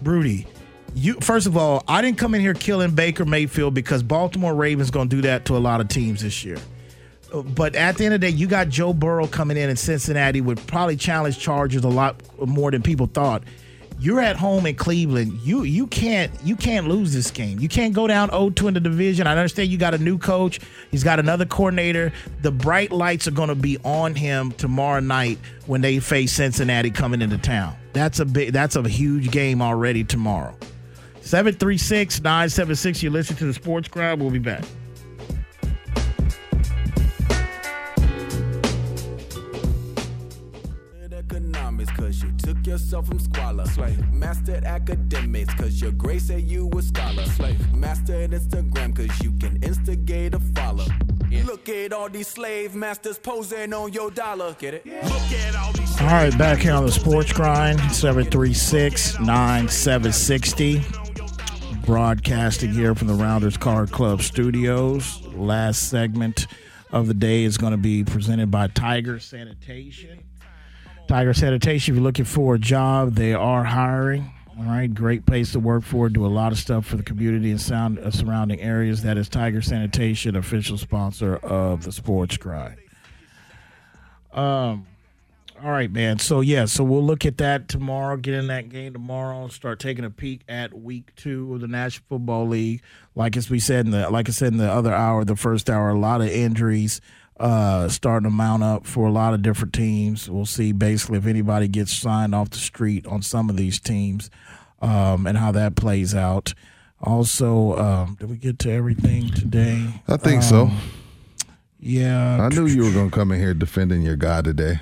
Broody. You first of all, I didn't come in here killing Baker Mayfield because Baltimore Ravens going to do that to a lot of teams this year. But at the end of the day, you got Joe Burrow coming in in Cincinnati would probably challenge Chargers a lot more than people thought. You're at home in Cleveland. You you can't you can't lose this game. You can't go down 0-2 in the division. I understand you got a new coach. He's got another coordinator. The bright lights are going to be on him tomorrow night when they face Cincinnati coming into town. That's a big that's a huge game already tomorrow. 736 976. You listen to the Sports Crowd. We'll be back. cause you took yourself from squalor. Slave. Mastered academics cause your grace you were scholar. Slave. Mastered Instagram cause you can instigate a follow. Look at all these slave masters posing on your dollar. Get it? Look at all these All right, back here on the Sports Grind, 736 9760. Broadcasting here from the Rounders Card Club studios. Last segment of the day is going to be presented by Tiger Sanitation. Tiger Sanitation, if you're looking for a job, they are hiring. All right, great place to work for. Do a lot of stuff for the community and sound, uh, surrounding areas. That is Tiger Sanitation, official sponsor of the Sports Grind. Um, all right, man. So yeah, so we'll look at that tomorrow. Get in that game tomorrow. Start taking a peek at week two of the National Football League. Like as we said in the like I said in the other hour, the first hour, a lot of injuries uh starting to mount up for a lot of different teams. We'll see basically if anybody gets signed off the street on some of these teams, um, and how that plays out. Also, um, did we get to everything today? I think so. Um, Yeah. I knew you were gonna come in here defending your guy today.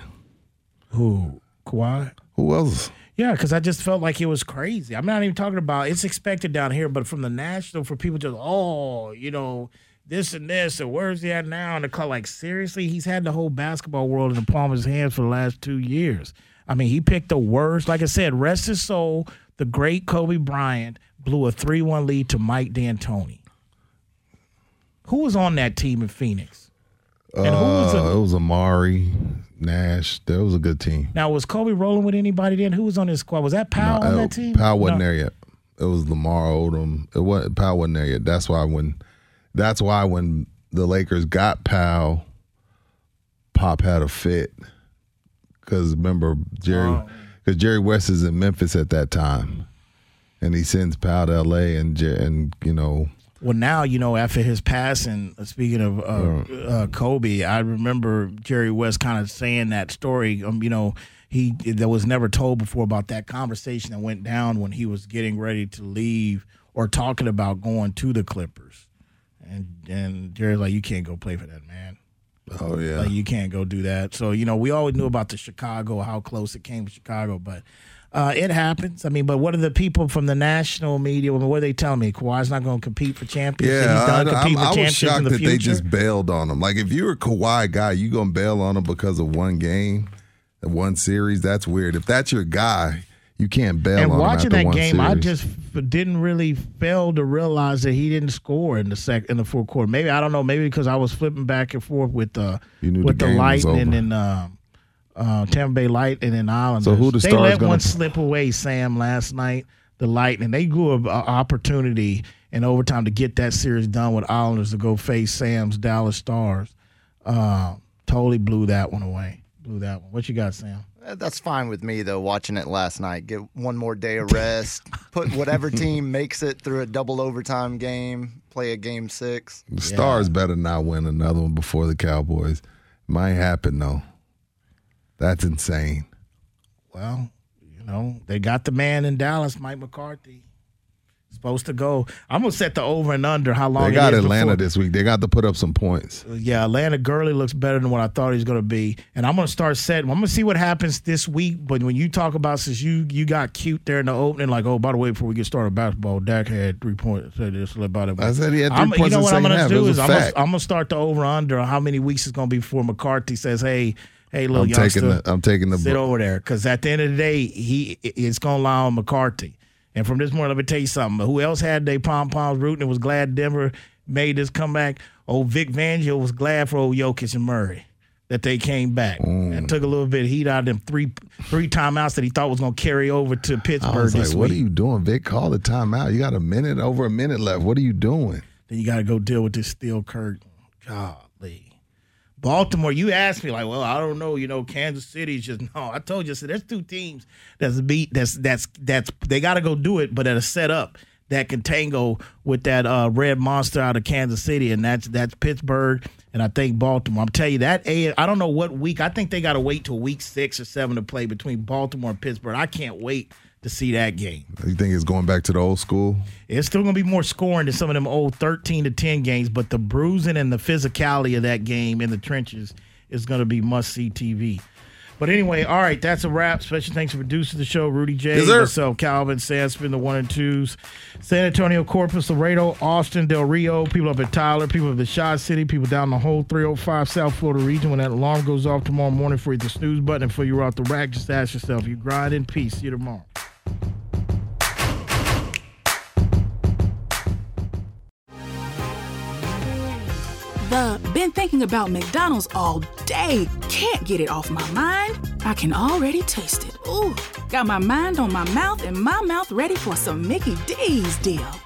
Who? Kawhi? Who else? Yeah, because I just felt like it was crazy. I'm not even talking about it's expected down here, but from the national for people just oh, you know, this and this, and where's he at now? And the club, like, seriously, he's had the whole basketball world in the palm of his hands for the last two years. I mean, he picked the worst. Like I said, rest his soul. The great Kobe Bryant blew a three-one lead to Mike D'Antoni. Who was on that team in Phoenix? And who was Uh, a- it was Amar'e, Nash. That was a good team. Now was Kobe rolling with anybody then? Who was on his squad? Was that Pau on Uh, that team? Pau wasn't No. there yet. It was Lamar Odom. It was Pau wasn't there yet. That's why when that's why when the Lakers got Pau, Pop had a fit. Cause remember Jerry because Jerry West is in Memphis at that time. And he sends Pau to LA and and you know Well, now you know after his passing. uh, Speaking of uh, uh, Kobe, I remember Jerry West kind of saying that story. Um, you know, he that was never told before about that conversation that went down when he was getting ready to leave or talking about going to the Clippers, and and Jerry's like, "You can't go play for that man." Oh yeah. Like you can't go do that. So you know, we always knew about the Chicago, how close it came to Chicago, but uh, it happens. I mean, but what are the people from the national media? What are they telling me? Kawhi's not going to compete for championships. Yeah, He's I, for I was shocked the that future. they just bailed on him. Like if you're a Kawhi guy, you gonna bail on him because of one game, one series. That's weird. If that's your guy, you can't bail and on watching that game, I just didn't really fail to realize that he didn't score in the sec in the fourth quarter. Maybe I don't know. Maybe because I was flipping back and forth with uh with the the, Lightning and uh, uh, Tampa Bay Lightning and then Islanders. So who the they let one slip away, Sam, last night. The Lightning they grew an opportunity in overtime to get that series done with Islanders to go face Sam's Dallas Stars. Uh, totally blew that one away. Blew that one. What you got, Sam? Uh, That's fine with me though. Watching it last night, get one more day of rest. *laughs* put whatever team makes it through a double overtime game. Play a game six. the Stars better not win another one before the Cowboys. Might happen though. That's insane. Well, you know, they got the man in Dallas, Mike McCarthy. Supposed to go. I'm gonna set the over and under how long They got Atlanta before- this week. They got to put up some points. Yeah, Atlanta Gurley looks better than what I thought he was going to be, and I'm to start setting. I'm to see what happens this week. But when you talk about since you you got cute there in the opening, like oh by the way, before we get started basketball, Dak had three points. Said this about it. I said he had three I'm- points You know what I'm gonna It do is I'm gonna. I'm to start the over under how many weeks it's going to be before McCarthy says, hey. Hey, little I'm youngster, taking the- I'm taking the sit bro- over there because at the end of the day, he it's going to lie on McCarthy. And from this morning, let me tell you something. Who else had their pom poms rooting and was glad Denver made this comeback? Old Vic Fangio was glad for old Jokic and Murray that they came back Mm. and took a little bit of heat out of them three three timeouts that he thought was going to carry over to I Pittsburgh like, "What are you doing, Vic? Call the timeout. You got a minute, over a minute left. What are you doing?" Then you got to go deal with this steel curtain. Golly. Baltimore, you asked me like, well, I don't know, you know, Kansas City's just *laughs* no. I told you, so there's two teams that's beat that's that's that's they got to go do it, but at a setup that can tango with that uh, red monster out of Kansas City, and that's that's Pittsburgh and I think Baltimore. I'm telling you that a I don't know what week. I think they got to wait till week six or seven to play between Baltimore and Pittsburgh. I can't wait to see that game. You think it's going back to the old school? It's still going to be more scoring than some of them old 13 to 10 games, but the bruising and the physicality of that game in the trenches is going to be must see TV. But anyway, all right, that's a wrap. Special thanks to producers of the show, Rudy J, Yes, myself, Calvin, Sam Spin, the one and twos, San Antonio, Corpus, Laredo, Austin, Del Rio, people up at Tyler, people of the Shaw City, people down the whole 305 South Florida region. When that alarm goes off tomorrow morning for you, the snooze button, and for you out the rack, just ask yourself, you grind in peace. See you tomorrow. The been thinking about McDonald's all day. Can't get it off my mind. I can already taste it. Ooh, got my mind on my mouth and my mouth ready for some Mickey D's deal.